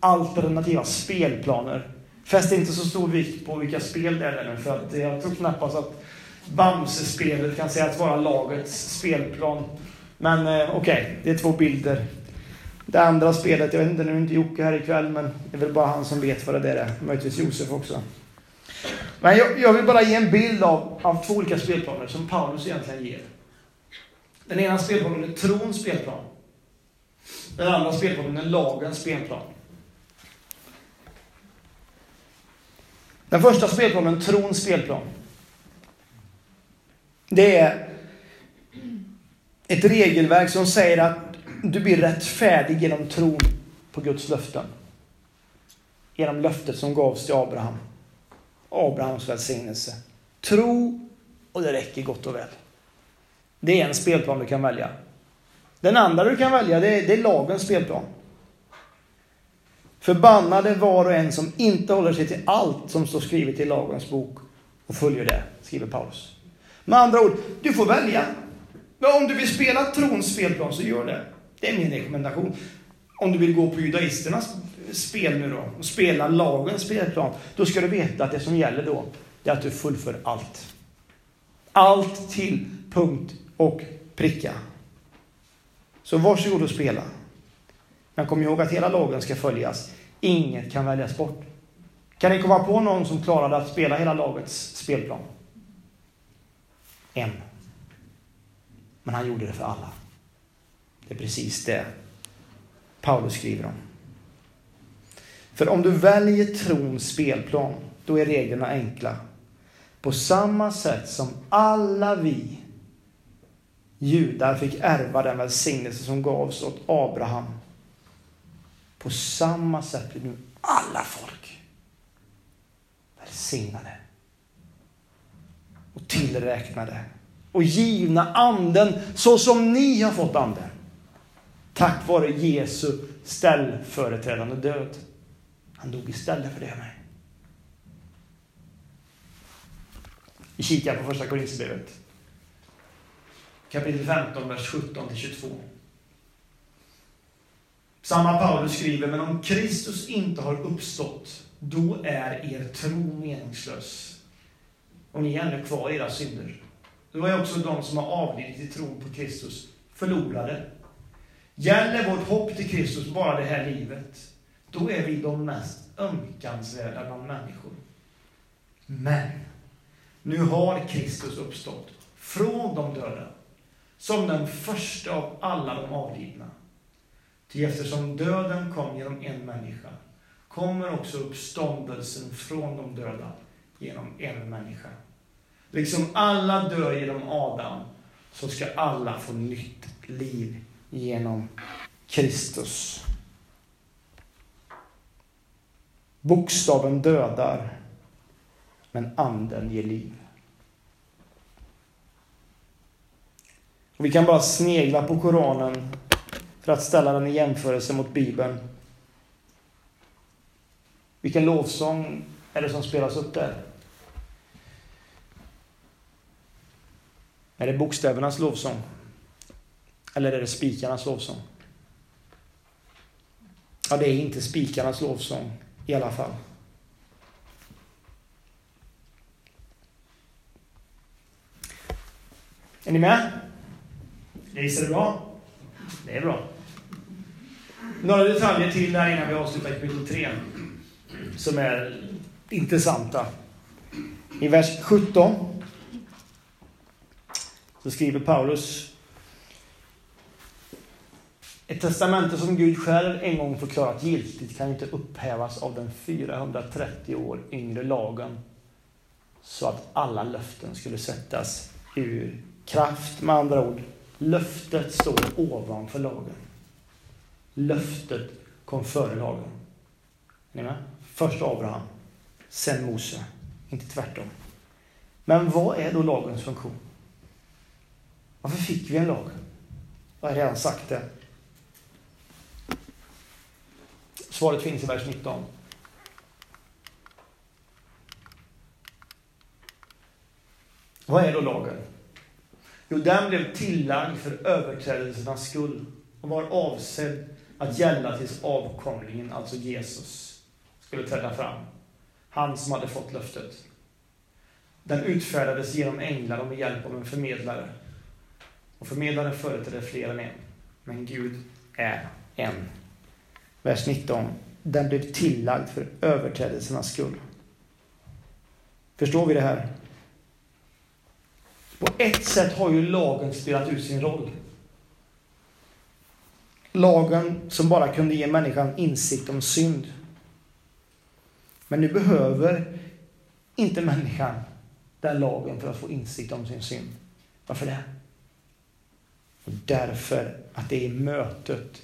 alternativa spelplaner. Fäst inte så stor vikt på vilka spel det är nu, för att jag tror knappast att Bamse-spelet kan sägas vara lagets spelplan. Men eh, okej, okay, det är två bilder. Det andra spelet, jag vet inte, nu är inte Jocke här ikväll, men det är väl bara han som vet vad det där är. Möjligtvis Josef också. Men jag, jag, vill bara ge en bild av, av två olika spelplaner som Paulus egentligen ger. Den ena spelplanen är trons spelplan. Den andra spelplanen är lagens spelplan. Den första spelplanen, trons spelplan. Det är ett regelverk som säger att du blir rättfärdig genom tron på Guds löften. Genom löftet som gavs till Abraham. Abrahams välsignelse. Tro och det räcker gott och väl. Det är en spelplan du kan välja. Den andra du kan välja, det är, det är lagens spelplan. Förbannade var och en som inte håller sig till allt som står skrivet i lagens bok och följer det, skriver Paulus. Med andra ord, du får välja. Men om du vill spela trons spelplan så gör det. Det är min rekommendation. Om du vill gå på judaisternas spel nu då och spela lagens spelplan, då ska du veta att det som gäller då, det är att du fullför allt. Allt till punkt och pricka. Så varsågod och spela. Men kom ihåg att hela lagen ska följas. Inget kan väljas bort. Kan ni komma på någon som klarade att spela hela lagets spelplan? En. Men han gjorde det för alla. Det är precis det Paulus skriver om. För om du väljer trons spelplan, då är reglerna enkla. På samma sätt som alla vi judar fick ärva den välsignelse som gavs åt Abraham. På samma sätt blir nu alla folk välsignade och tillräknade och givna anden så som ni har fått anden. Tack vare Jesu ställföreträdande död. Han dog istället för det mig. Vi kikar på första Korinthierbrevet. Kapitel 15, vers 17 22. Samma Paulus skriver, men om Kristus inte har uppstått, då är er tro meningslös. Och ni är ännu kvar i era synder. Då är också de som har avlidit i tron på Kristus förlorade. Gäller vårt hopp till Kristus bara det här livet, då är vi de mest ömkansvärda bland människor. Men, nu har Kristus uppstått från de döda, som den första av alla de avlidna. Ty eftersom döden kom genom en människa, kommer också uppståndelsen från de döda genom en människa. Liksom alla dör genom Adam, så ska alla få nytt liv genom Kristus. Bokstaven dödar, men anden ger liv. Och vi kan bara snegla på Koranen för att ställa den i jämförelse mot Bibeln. Vilken lovsång är det som spelas upp där? Är det bokstävernas lovsång? Eller är det spikarnas lovsång? Ja, det är inte spikarnas lovsång i alla fall. Är ni med? Visst är det bra? Det är bra. Några detaljer till där innan vi avslutar kapitel 3. Som är intressanta. I vers 17 så skriver Paulus ett testamente som Gud själv en gång förklarat giltigt kan inte upphävas av den 430 år yngre lagen så att alla löften skulle sättas ur kraft. Med andra ord, löftet står ovanför lagen. Löftet kom före lagen. Är ni med? Först Abraham, sen Mose. Inte tvärtom. Men vad är då lagens funktion? Varför fick vi en lag? Jag har redan sagt det. Svaret finns i vers 19. Vad är då lagen? Jo, den blev tillagd för överträdelsernas skull och var avsedd att gälla tills avkomlingen, alltså Jesus, skulle träda fram. Han som hade fått löftet. Den utfärdades genom änglar och med hjälp av en förmedlare. Och förmedlaren företrädde fler än en. Men Gud är en. Vers 19. Den blev tillagd för överträdelsernas skull. Förstår vi det här? På ett sätt har ju lagen spelat ut sin roll. Lagen som bara kunde ge människan insikt om synd. Men nu behöver inte människan den lagen för att få insikt om sin synd. Varför det? Därför att det är mötet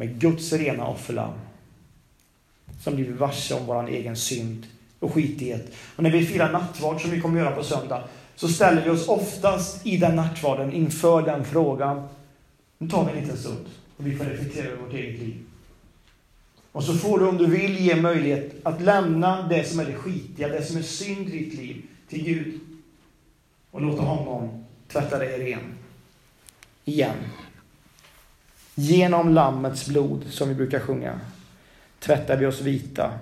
med Guds rena offerlamm som blir varse om vår egen synd och skitighet. Och när vi firar nattvard, som vi kommer göra på söndag, så ställer vi oss oftast i den nattvarden inför den frågan. Nu tar vi en liten stund och vi får reflektera över vårt eget liv. Och så får du, om du vill, ge möjlighet att lämna det som är det skitiga, det som är synd i ditt liv, till Gud. Och låta honom tvätta dig ren. Igen. Genom Lammets blod, som vi brukar sjunga, tvättar vi oss vita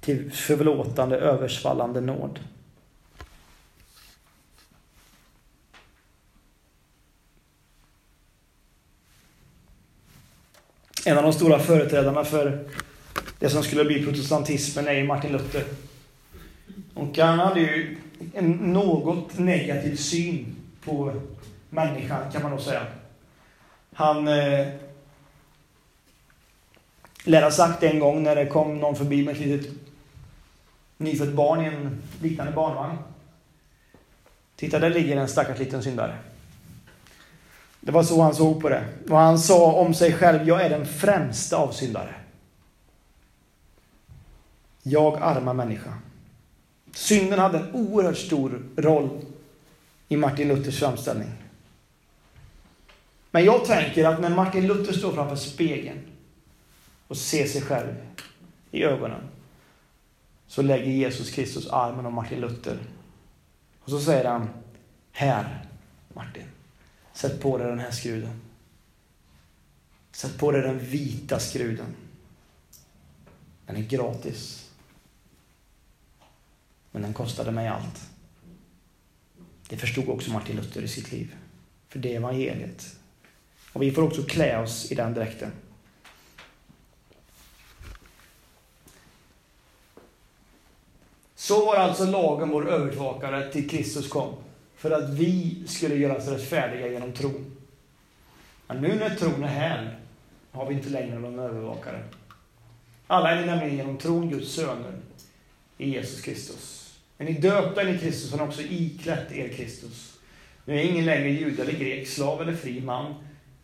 till förlåtande, översvallande nåd. En av de stora företrädarna för det som skulle bli protestantismen är Martin Luther. Och han hade ju en något negativ syn på människan, kan man nog säga. Han eh, lär ha sagt en gång när det kom någon förbi med ett litet nyfött barn i en liknande barnvagn. Titta, där ligger en stackars liten syndare. Det var så han såg på det. Och han sa om sig själv, jag är den främsta av syndare. Jag arma människa. Synden hade en oerhört stor roll i Martin Luthers framställning. Men jag tänker att när Martin Luther står framför spegeln och ser sig själv i ögonen så lägger Jesus Kristus armen om Martin Luther. Och så säger han, här Martin, sätt på dig den här skruden. Sätt på dig den vita skruden. Den är gratis. Men den kostade mig allt. Det förstod också Martin Luther i sitt liv. För det är evangeliet. Och vi får också klä oss i den dräkten. Så var alltså lagen vår övervakare till Kristus kom. För att vi skulle göras rättfärdiga genom tron. Men nu när tron är här har vi inte längre någon övervakare. Alla är ni nämligen genom tron Guds söner i Jesus Kristus. Är ni döpta in i Kristus har ni också iklätt er Kristus. Nu är ingen längre jude eller grek, slav eller fri, man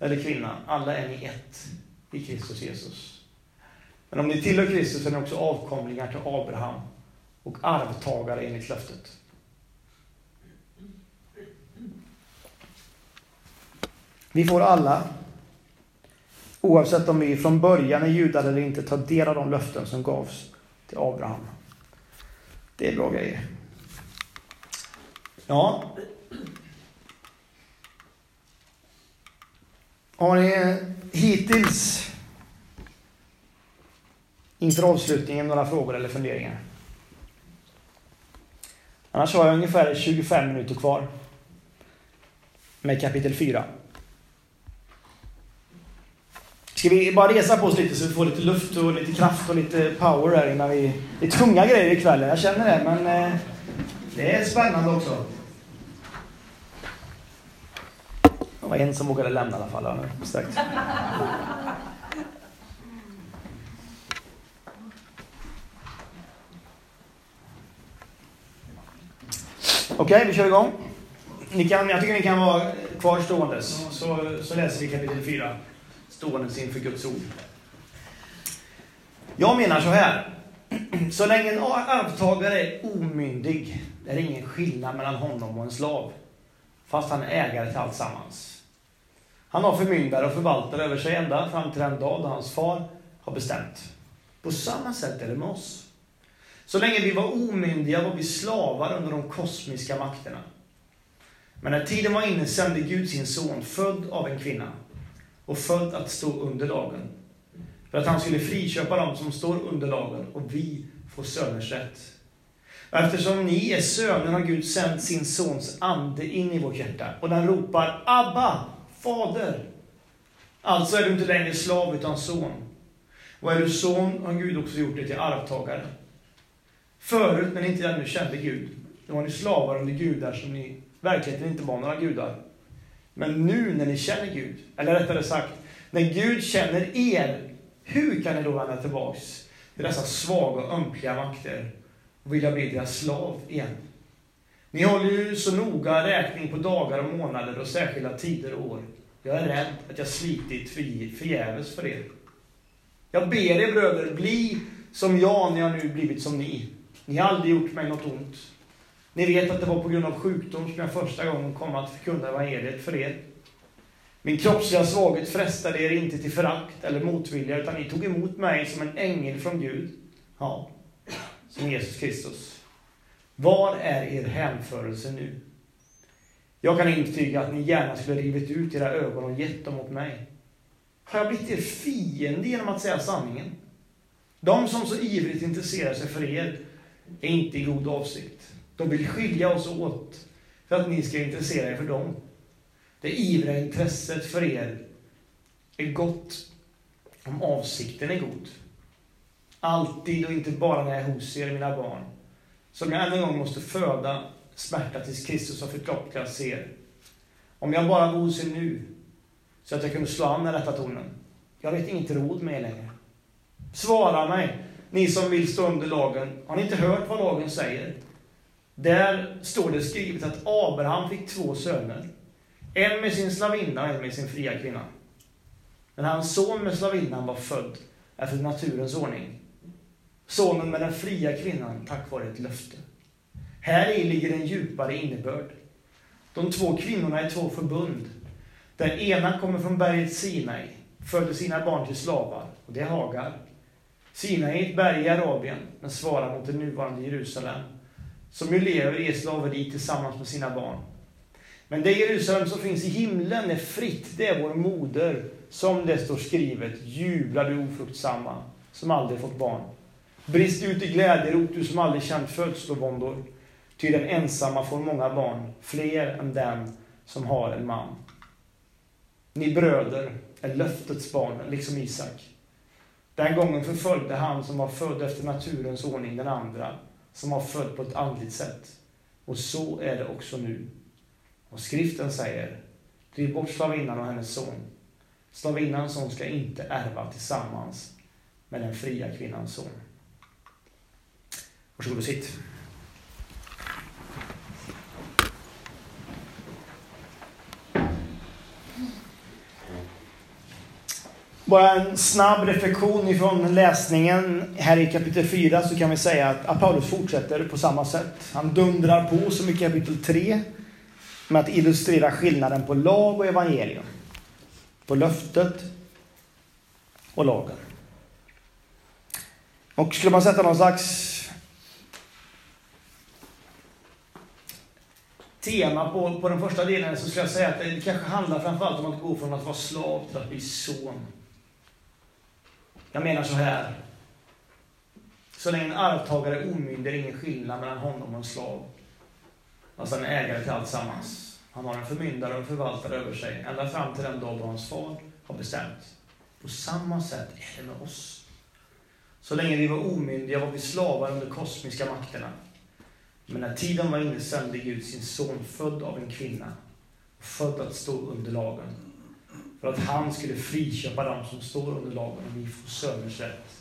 eller kvinna. Alla är ni ett i Kristus Jesus. Men om ni tillhör Kristus är ni också avkomlingar till Abraham och arvtagare enligt löftet. Vi får alla, oavsett om vi från början är judar eller inte, ta del av de löften som gavs till Abraham. Det är bra grejer. Ja. Har ni hittills inför avslutningen några frågor eller funderingar? Annars har jag ungefär 25 minuter kvar med kapitel 4. Ska vi bara resa på oss lite så vi får lite luft och lite kraft och lite power här innan vi... Det är tunga grejer ikväll, jag känner det, men eh, det är spännande också. Det var en som vågade lämna i alla fall. Ja, Okej, okay, vi kör igång. Ni kan, jag tycker ni kan vara kvar ståendes, så, så läser vi kapitel 4. Ståendes inför Guds ord. Jag menar så här. Så länge en arvtagare är omyndig är det ingen skillnad mellan honom och en slav. Fast han är ägare till alltsammans. Han har förmyndare och förvaltare över sig ända fram till den dag då hans far har bestämt. På samma sätt är det med oss. Så länge vi var omyndiga var vi slavar under de kosmiska makterna. Men när tiden var inne sände Gud sin son, född av en kvinna, och född att stå under lagen. För att han skulle friköpa dem som står under lagen och vi får söners rätt. Och eftersom ni är söner har Gud sänt sin sons ande in i vårt hjärta. Och den ropar Abba, Fader. Alltså är du inte längre slav utan son. Och är du son har Gud också gjort dig till arvtagare. Förut, när ni inte ännu kände Gud, då var ni slavar under gudar som ni verkligen inte var några gudar. Men nu när ni känner Gud, eller rättare sagt, när Gud känner er, hur kan ni då vända tillbaks till dessa svaga och ömkliga makter och vilja bli deras slav igen? Ni håller ju så noga räkning på dagar och månader och särskilda tider och år. Jag är rädd att jag slitit förgäves för er. Jag ber er bröder, bli som jag när jag nu blivit som ni. Ni har aldrig gjort mig något ont. Ni vet att det var på grund av sjukdom som jag första gången kom att förkunna evangeliet för er. Min kroppsliga svaghet frestade er inte till förakt eller motvilja, utan ni tog emot mig som en ängel från Gud. Ja, som Jesus Kristus. Var är er hänförelse nu? Jag kan intyga att ni gärna skulle rivit ut era ögon och gett dem åt mig. Har jag blivit er fiende genom att säga sanningen? De som så ivrigt intresserar sig för er är inte i god avsikt. De vill skilja oss åt för att ni ska intressera er för dem. Det ivriga intresset för er är gott om avsikten är god. Alltid och inte bara när jag är hos er, mina barn, som jag än en gång måste föda smärta tills Kristus har förkroppsligats er. Om jag bara var hos er nu, så att jag kunde slå an den rätta tonen. Jag vet inget råd med er längre. Svara mig, ni som vill stå under lagen. Har ni inte hört vad lagen säger? Där står det skrivet att Abraham fick två söner. En med sin slavinna och en med sin fria kvinna. Men hans son med slavinnan var född efter naturens ordning. Sonen med den fria kvinnan tack vare ett löfte. Här i ligger en djupare innebörd. De två kvinnorna är två förbund. Den ena kommer från berget Sinai, födde sina barn till slavar, och det är Hagar. Sinai är ett berg i Arabien, men svarar mot det nuvarande Jerusalem, som ju lever i slaveri tillsammans med sina barn. Men det Jerusalem som finns i himlen är fritt, det är vår moder, som det står skrivet, jublar du ofruktsamma, som aldrig fått barn. Brist ut i glädjerop, du som aldrig känt födslovåndor, ty den ensamma får många barn, fler än den som har en man. Ni bröder är löftets barn, liksom Isak. Den gången förföljde han som var född efter naturens ordning den andra, som var född på ett andligt sätt. Och så är det också nu. Och skriften säger, driv bort slavinnan och hennes son. Slavinnans son ska inte ärva tillsammans med den fria kvinnans son. Varsågod och sitt. Bara en snabb reflektion ifrån läsningen här i kapitel 4 så kan vi säga att Paulus fortsätter på samma sätt. Han dundrar på som i kapitel 3 med att illustrera skillnaden på lag och evangelium. På löftet och lagen. Och skulle man sätta någon slags tema på, på den första delen så skulle jag säga att det kanske handlar framförallt om att gå från att vara slav till att bli son. Jag menar så här. Så länge en arvtagare är omyndig är det ingen skillnad mellan honom och en slav. Alltså en ägare till alltsammans. Han har en förmyndare och en förvaltare över sig, ända fram till den dag då hans far har bestämt. På samma sätt är det med oss. Så länge vi var omyndiga var vi slavar under kosmiska makterna. Men när tiden var inne sände Gud sin son, född av en kvinna, född att stå under lagen. För att han skulle friköpa dem som står under lagen och vi får söners rätt.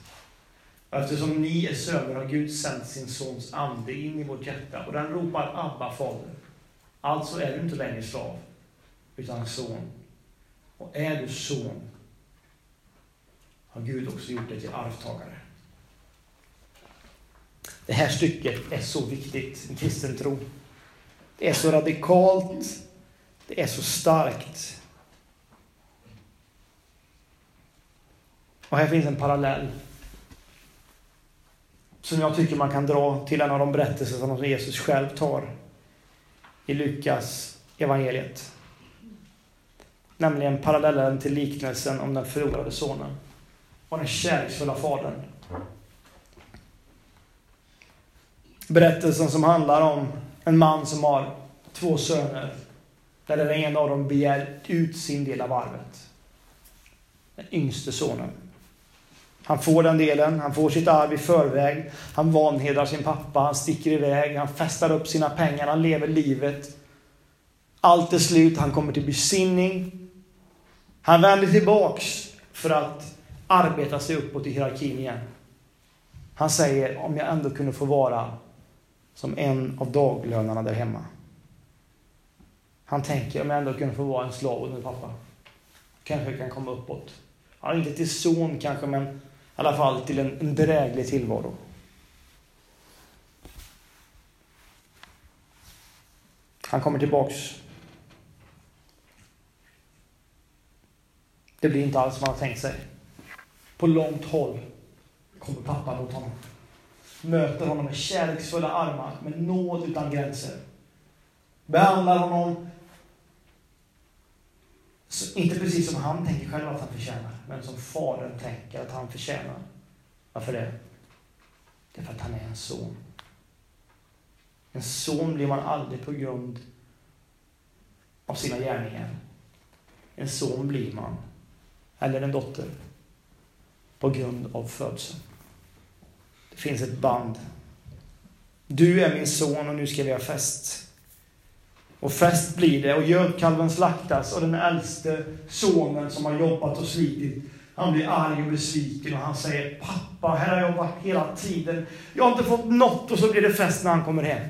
Eftersom ni är söner har Gud sänt sin sons ande in i vårt hjärta och den ropar Abba, Fader. Alltså är du inte längre slav, utan son. Och är du son har Gud också gjort dig till arvtagare. Det här stycket är så viktigt i kristen tro. Det är så radikalt. Det är så starkt. Och här finns en parallell som jag tycker man kan dra till en av de berättelser som Jesus själv tar i Lukas evangeliet. Nämligen parallellen till liknelsen om den förlorade sonen och den kärleksfulla fadern. Berättelsen som handlar om en man som har två söner, där den ena av dem begär ut sin del av arvet. Den yngste sonen. Han får den delen, han får sitt arv i förväg. Han vanhedrar sin pappa, han sticker iväg, han festar upp sina pengar, han lever livet. Allt är slut, han kommer till besinning. Han vänder tillbaks för att arbeta sig uppåt i hierarkin igen. Han säger, om jag ändå kunde få vara som en av daglönarna där hemma. Han tänker, om jag ändå kunde få vara en slav under pappa. Kanske jag kan komma uppåt. Ja, inte till son kanske, men i alla fall till en, en dräglig tillvaro. Han kommer tillbaks. Det blir inte alls som han har tänkt sig. På långt håll kommer pappa mot honom. Möter honom med kärleksfulla armar, med nåd utan gränser. Behandlar honom så, inte precis som han tänker själv att han förtjänar, men som fadern tänker att han förtjänar. Varför det? Det är för att han är en son. En son blir man aldrig på grund av sina gärningar. En son blir man, eller en dotter, på grund av födseln. Det finns ett band. Du är min son och nu ska vi ha fest. Och fest blir det och gödkalven slaktas och den äldste sonen som har jobbat och slitit, han blir arg och besviken och han säger Pappa, här har jag varit hela tiden. Jag har inte fått något och så blir det fest när han kommer hem.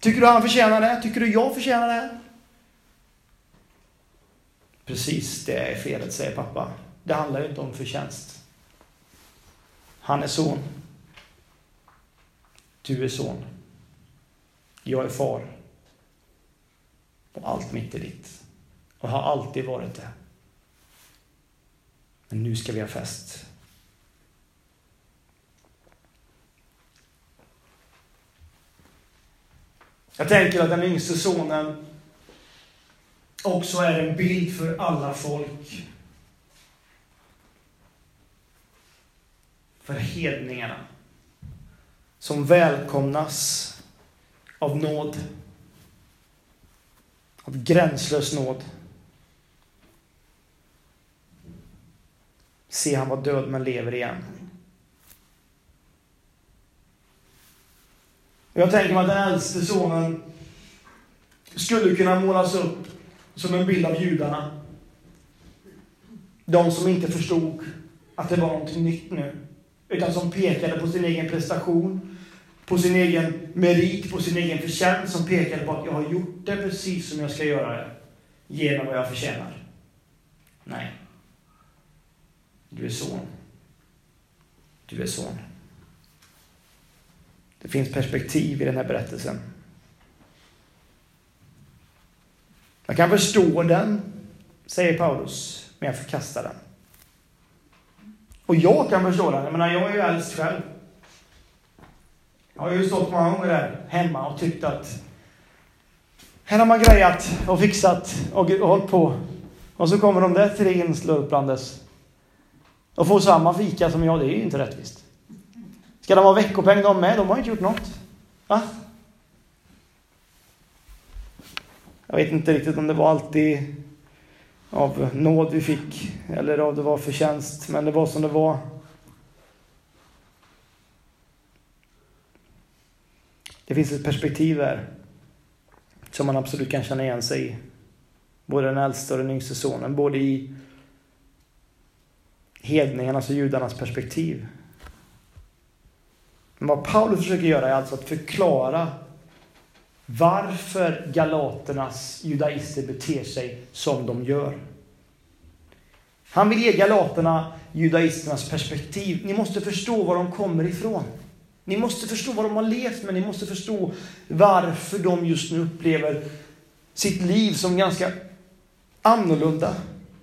Tycker du han förtjänar det? Tycker du jag förtjänar det? Precis det är felet, säger pappa. Det handlar ju inte om förtjänst. Han är son. Du är son. Jag är far. Och allt mitt är ditt. Och har alltid varit det. Men nu ska vi ha fest. Jag tänker att den yngste sonen också är en bild för alla folk. För hedningarna. Som välkomnas av nåd. Av gränslös nåd. Se, han var död men lever igen. Jag tänker mig att den äldste sonen skulle kunna målas upp som en bild av judarna. De som inte förstod att det var någonting nytt nu. Utan som pekade på sin egen prestation, på sin egen merit, på sin egen förtjänst. Som pekade på att jag har gjort det precis som jag ska göra det. Genom vad jag förtjänar. Nej. Du är son. Du är son. Det finns perspektiv i den här berättelsen. Jag kan förstå den, säger Paulus, men jag förkastar den. Och jag kan förstå den. Jag menar, jag är ju äldst själv. Jag har ju stått många gånger där hemma och tyckt att här har man grejat och fixat och, och hållit på. Och så kommer de där tre inslurplandes och får samma fika som jag. Det är ju inte rättvist. Ska de ha veckopeng de med? De har inte gjort något. Va? Jag vet inte riktigt om det var alltid av nåd vi fick eller om det var förtjänst, men det var som det var. Det finns ett perspektiv här som man absolut kan känna igen sig i. Både den äldste och den yngste sonen, både i hedningarnas och judarnas perspektiv. Men vad Paulus försöker göra är alltså att förklara varför galaternas judaister beter sig som de gör. Han vill ge galaterna judaisternas perspektiv. Ni måste förstå var de kommer ifrån. Ni måste förstå vad de har levt med. Ni måste förstå varför de just nu upplever sitt liv som ganska annorlunda.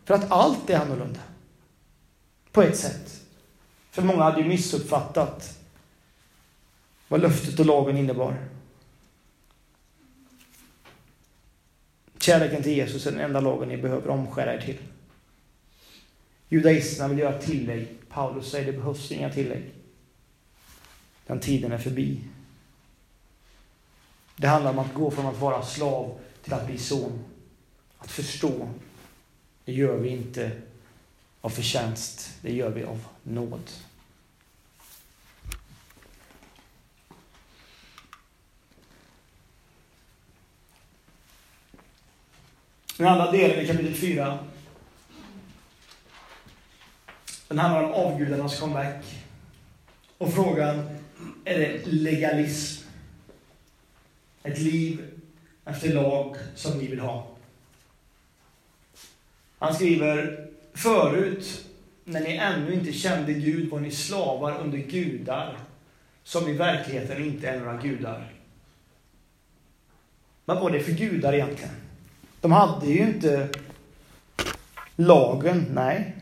För att allt är annorlunda. På ett sätt. För många hade ju missuppfattat vad löftet och lagen innebar. Kärleken till Jesus är den enda lagen ni behöver omskära er till. Judaisterna vill göra tillägg. Paulus säger det behövs inga tillägg. Den tiden är förbi. Det handlar om att gå från att vara slav till att bli son. Att förstå. Det gör vi inte av förtjänst. Det gör vi av nåd. Den andra delen i kapitel 4. Den handlar om avgudarnas comeback. Och frågan, är det legalism? Ett liv efter lag som ni vill ha? Han skriver, förut när ni ännu inte kände Gud var ni slavar under gudar som i verkligheten inte är några gudar. Vad var det för gudar egentligen? De hade ju inte lagen, nej.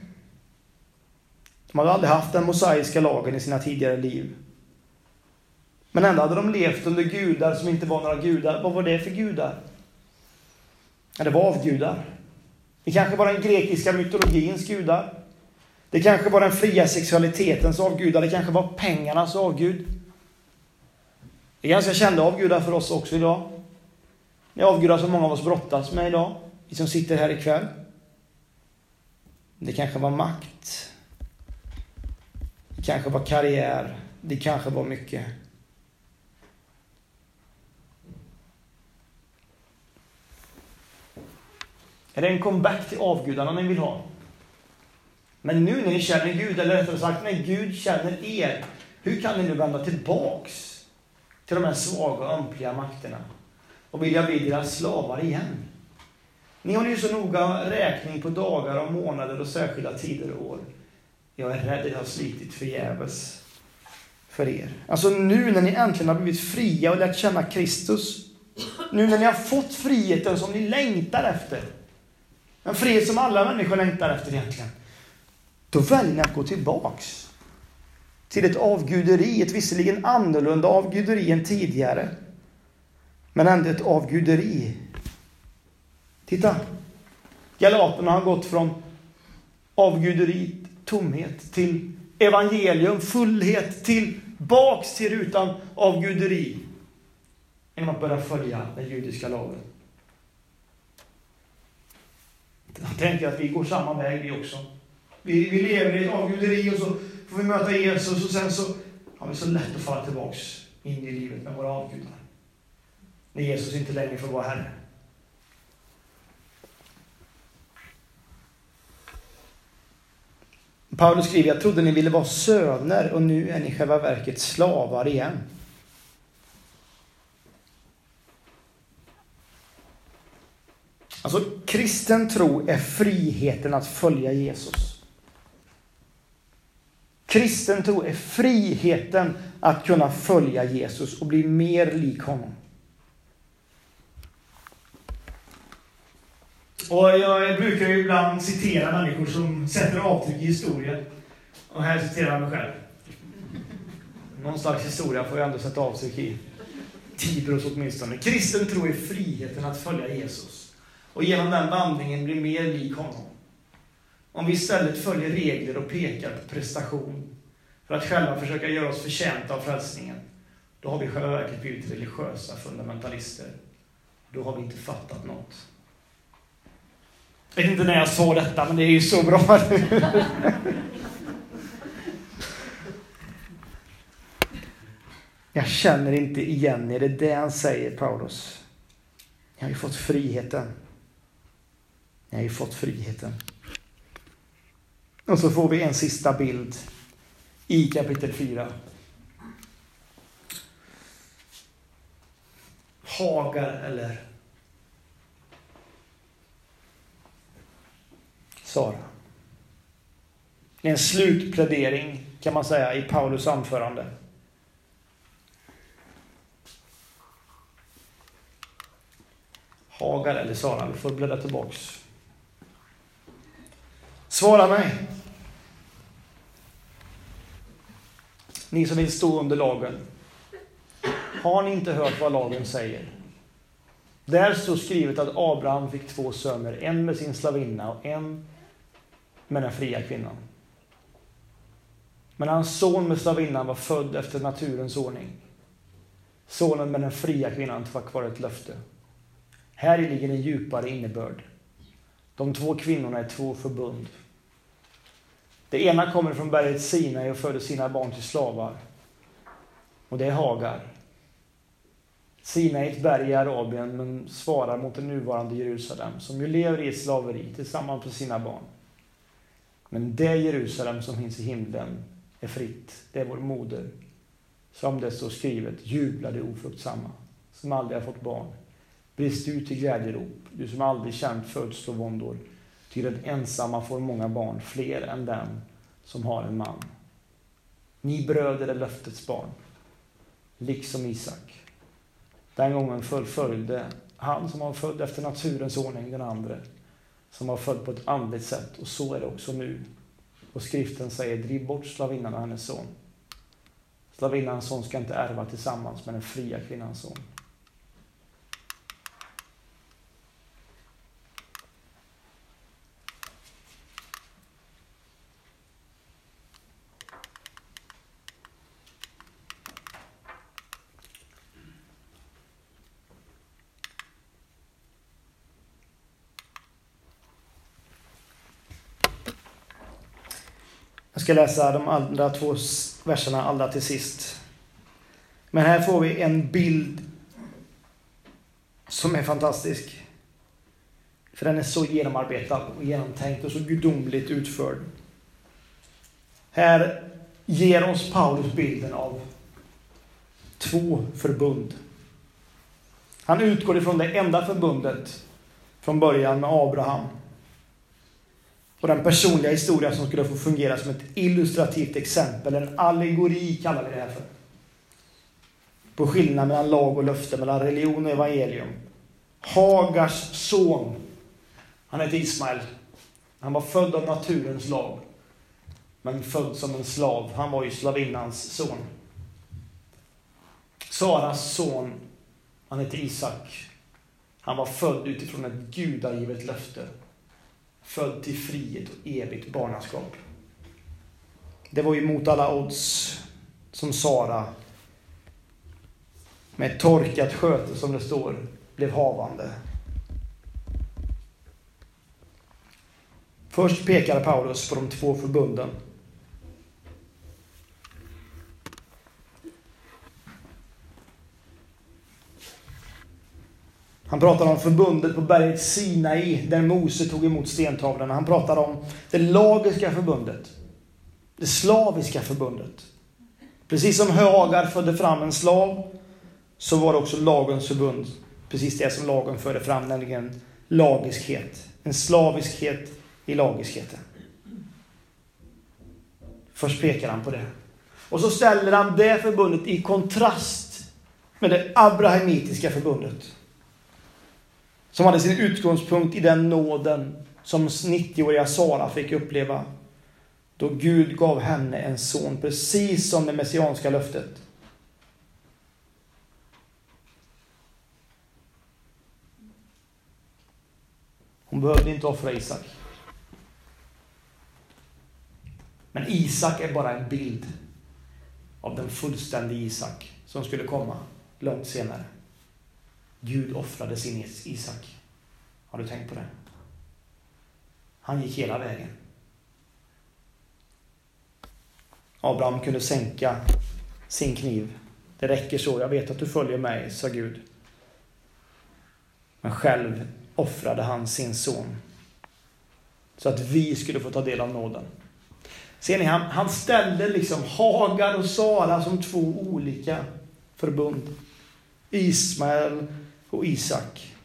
De hade aldrig haft den mosaiska lagen i sina tidigare liv. Men ändå hade de levt under gudar som inte var några gudar. Vad var det för gudar? Ja, det var avgudar. Det kanske var den grekiska mytologins gudar. Det kanske var den fria sexualitetens avgudar. Det kanske var pengarnas avgud. Det är ganska kända avgudar för oss också idag. Det är avgudar som många av oss brottas med idag. Vi som sitter här ikväll. Det kanske var makt. Det kanske var karriär. Det kanske var mycket. Är det en comeback till avgudarna ni vill ha? Men nu när ni känner Gud, eller rättare sagt när Gud känner er, hur kan ni nu vända tillbaks till de här svaga och ömpliga makterna och vilja bli deras slavar igen? Ni håller ju så noga räkning på dagar och månader och särskilda tider och år. Jag är rädd att jag har slitit förgäves för er. Alltså nu när ni äntligen har blivit fria och lärt känna Kristus, nu när ni har fått friheten som ni längtar efter, en frihet som alla människor längtar efter egentligen. Då väljer ni att gå tillbaks till ett avguderi, ett visserligen annorlunda avguderi än tidigare. Men ändå ett avguderi. Titta! Galaterna har gått från avguderi, tomhet, till evangelium, fullhet, tillbaks till rutan avguderi. Genom att börja följa den judiska lagen. Jag tänker att vi går samma väg vi också. Vi, vi lever i ett avguderi och så får vi möta Jesus och sen så har vi så lätt att falla tillbaks in i livet med våra avgudar. När Jesus inte längre får vara Herre. Paulus skriver, jag trodde ni ville vara söner och nu är ni i själva verket slavar igen. Alltså, kristen tro är friheten att följa Jesus. Kristen tro är friheten att kunna följa Jesus och bli mer lik honom. Och jag brukar ju ibland citera människor som sätter avtryck i historien. Och här citerar jag mig själv. Någon slags historia får jag ändå sätta avtryck i. Tibros åtminstone. Kristen tro är friheten att följa Jesus och genom den vandringen blir mer lik honom. Om vi istället följer regler och pekar på prestation för att själva försöka göra oss förtjänta av frälsningen, då har vi i själva verket blivit religiösa fundamentalister. Då har vi inte fattat något. Jag vet inte när jag sa detta, men det är ju så bra. Jag känner inte igen er. Det är det han säger, Paulus. Ni har ju fått friheten. Ni har ju fått friheten. Och så får vi en sista bild i kapitel 4. Hagar eller Sara. Det är en slutplädering kan man säga i Paulus anförande. Hagar eller Sara, vi får bläddra tillbaks. Svara mig. Ni som vill stå under lagen. Har ni inte hört vad lagen säger? Där står skrivet att Abraham fick två söner, en med sin slavinna och en med den fria kvinnan. Men hans son med slavinnan var född efter naturens ordning. Sonen med den fria kvinnan var kvar ett löfte. Här ligger en djupare innebörd. De två kvinnorna är två förbund. Det ena kommer från berget Sinai och föder sina barn till slavar. Och det är Hagar. Sinai är ett berg i Arabien men svarar mot det nuvarande Jerusalem som ju lever i ett slaveri tillsammans med sina barn. Men det Jerusalem som finns i himlen är fritt. Det är vår moder. Som det står skrivet, jubla de ofruktsamma som aldrig har fått barn. Brist ut i glädjerop, du som aldrig känt födslovåndor. Ty den ensamma får många barn, fler än den som har en man. Ni bröder är löftets barn, liksom Isak. Den gången följde han som var född efter naturens ordning den andra, som var född på ett andligt sätt, och så är det också nu. Och skriften säger, driv bort slavinnan och hennes son. Slavinnans son ska inte ärva tillsammans med den fria kvinnans son. Ska läsa de andra två verserna allra till sist. Men här får vi en bild som är fantastisk. För den är så genomarbetad och genomtänkt och så gudomligt utförd. Här ger oss Paulus bilden av två förbund. Han utgår ifrån det enda förbundet från början med Abraham och den personliga historia som skulle få fungera som ett illustrativt exempel, en allegori kallar vi det här för. På skillnaden mellan lag och löfte, mellan religion och evangelium. Hagars son, han hette Ismael. Han var född av naturens lag, men född som en slav. Han var ju slavinnans son. Saras son, han hette Isak. Han var född utifrån ett gudagivet löfte född till frihet och evigt barnaskap. Det var ju mot alla odds som Sara med torkat sköte, som det står, blev havande. Först pekar Paulus på de två förbunden Han pratar om förbundet på berget Sinai, där Mose tog emot stentavlorna. Han pratar om det lagiska förbundet. Det slaviska förbundet. Precis som Hagar födde fram en slav, så var det också lagens förbund. Precis det som lagen förde fram, nämligen lagiskhet. En slaviskhet i lagiskheten. Först pekar han på det. Och så ställer han det förbundet i kontrast med det abrahamitiska förbundet som hade sin utgångspunkt i den nåden som 90-åriga Sara fick uppleva då Gud gav henne en son, precis som det messianska löftet. Hon behövde inte offra Isak. Men Isak är bara en bild av den fullständiga Isak som skulle komma långt senare. Gud offrade sin Isak. Har du tänkt på det? Han gick hela vägen. Abraham kunde sänka sin kniv. Det räcker så, jag vet att du följer mig, sa Gud. Men själv offrade han sin son. Så att vi skulle få ta del av nåden. Ser ni, han, han ställde liksom Hagar och Sara som två olika förbund. Ismael och Isak.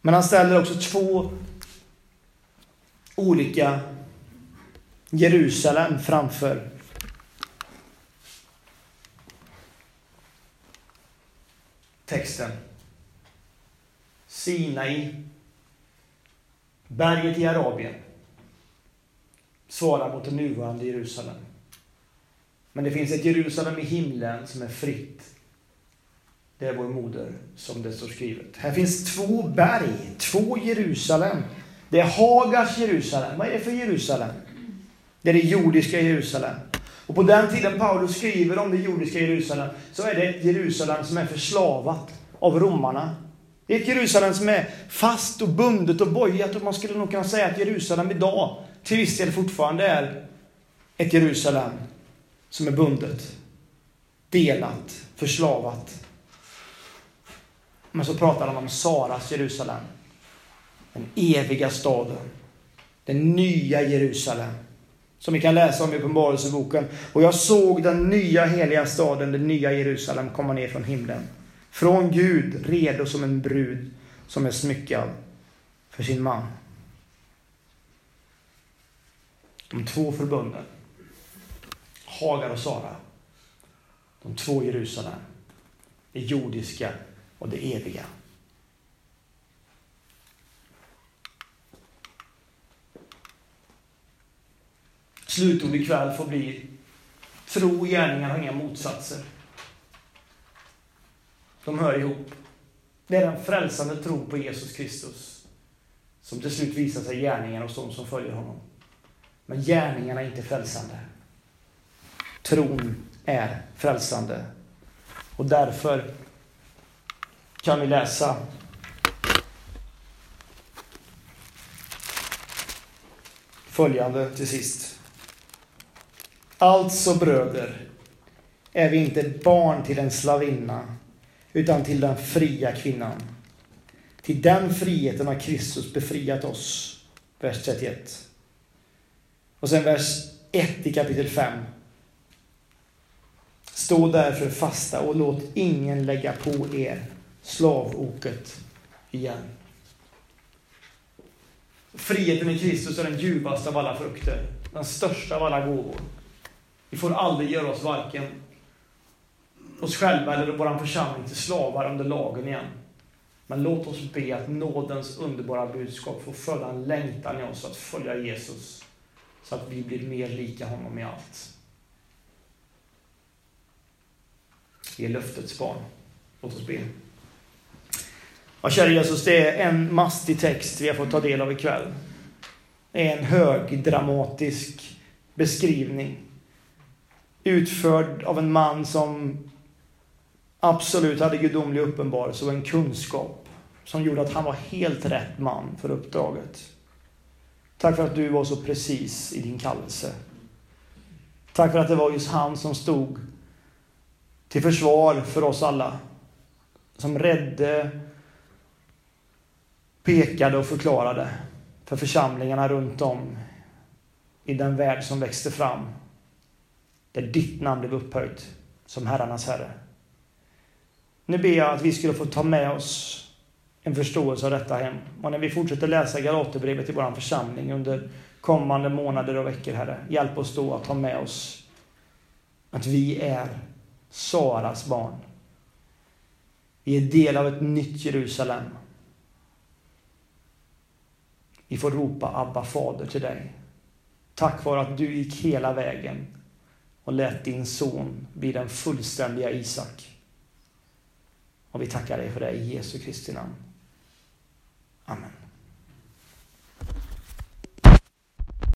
Men han ställer också två olika Jerusalem framför texten. Sinai, berget i Arabien, svarar mot det nuvarande Jerusalem. Men det finns ett Jerusalem i himlen som är fritt. Det är vår moder, som det står skrivet. Här finns två berg, två Jerusalem. Det är Hagars Jerusalem. Vad är det för Jerusalem? Det är det jordiska Jerusalem. Och på den tiden Paulus skriver om det jordiska Jerusalem så är det ett Jerusalem som är förslavat av romarna. Det är ett Jerusalem som är fast och bundet och bojat och man skulle nog kunna säga att Jerusalem idag till viss del fortfarande är ett Jerusalem som är bundet, delat, förslavat. Men så pratar han om Saras Jerusalem. Den eviga staden. Den nya Jerusalem. Som vi kan läsa om i Uppenbarelseboken. Och jag såg den nya heliga staden, det nya Jerusalem, komma ner från himlen. Från Gud, redo som en brud som är smyckad för sin man. De två förbunden. Hagar och Sara. De två Jerusalem. Det jordiska och det eviga. Slutord ikväll får bli tro och gärningar har inga motsatser. De hör ihop. Det är den frälsande tron på Jesus Kristus som till slut visar sig i gärningarna hos de som följer honom. Men gärningarna är inte frälsande. Tron är frälsande. Och därför kan vi läsa följande till sist. Alltså bröder, är vi inte barn till en slavinna, utan till den fria kvinnan. Till den friheten har Kristus befriat oss. Vers 31. Och sen vers 1 i kapitel 5. Stå därför fasta och låt ingen lägga på er slavoket igen. Friheten i Kristus är den djupaste av alla frukter, den största av alla gåvor. Vi får aldrig göra oss varken oss själva eller vår församling till slavar under lagen igen. Men låt oss be att nådens underbara budskap får föda en längtan i oss att följa Jesus, så att vi blir mer lika honom i allt. Vi är löftets barn. Låt oss be. Ja, kära Jesus, det är en mastig text vi har fått ta del av ikväll. Det är en högdramatisk beskrivning. Utförd av en man som absolut hade gudomlig uppenbarelse och en kunskap som gjorde att han var helt rätt man för uppdraget. Tack för att du var så precis i din kallelse. Tack för att det var just han som stod till försvar för oss alla. Som rädde, pekade och förklarade för församlingarna runt om i den värld som växte fram. Där ditt namn blev upphöjt som herrarnas herre. Nu ber jag att vi skulle få ta med oss en förståelse av detta hem. Och när vi fortsätter läsa Galaterbrevet i vår församling under kommande månader och veckor, Herre, hjälp oss då att ta med oss att vi är Saras barn. Vi är del av ett nytt Jerusalem. Vi får ropa Abba fader till dig. Tack vare att du gick hela vägen och lät din son bli den fullständiga Isak. Och vi tackar dig för det i Jesu Kristi namn. Amen.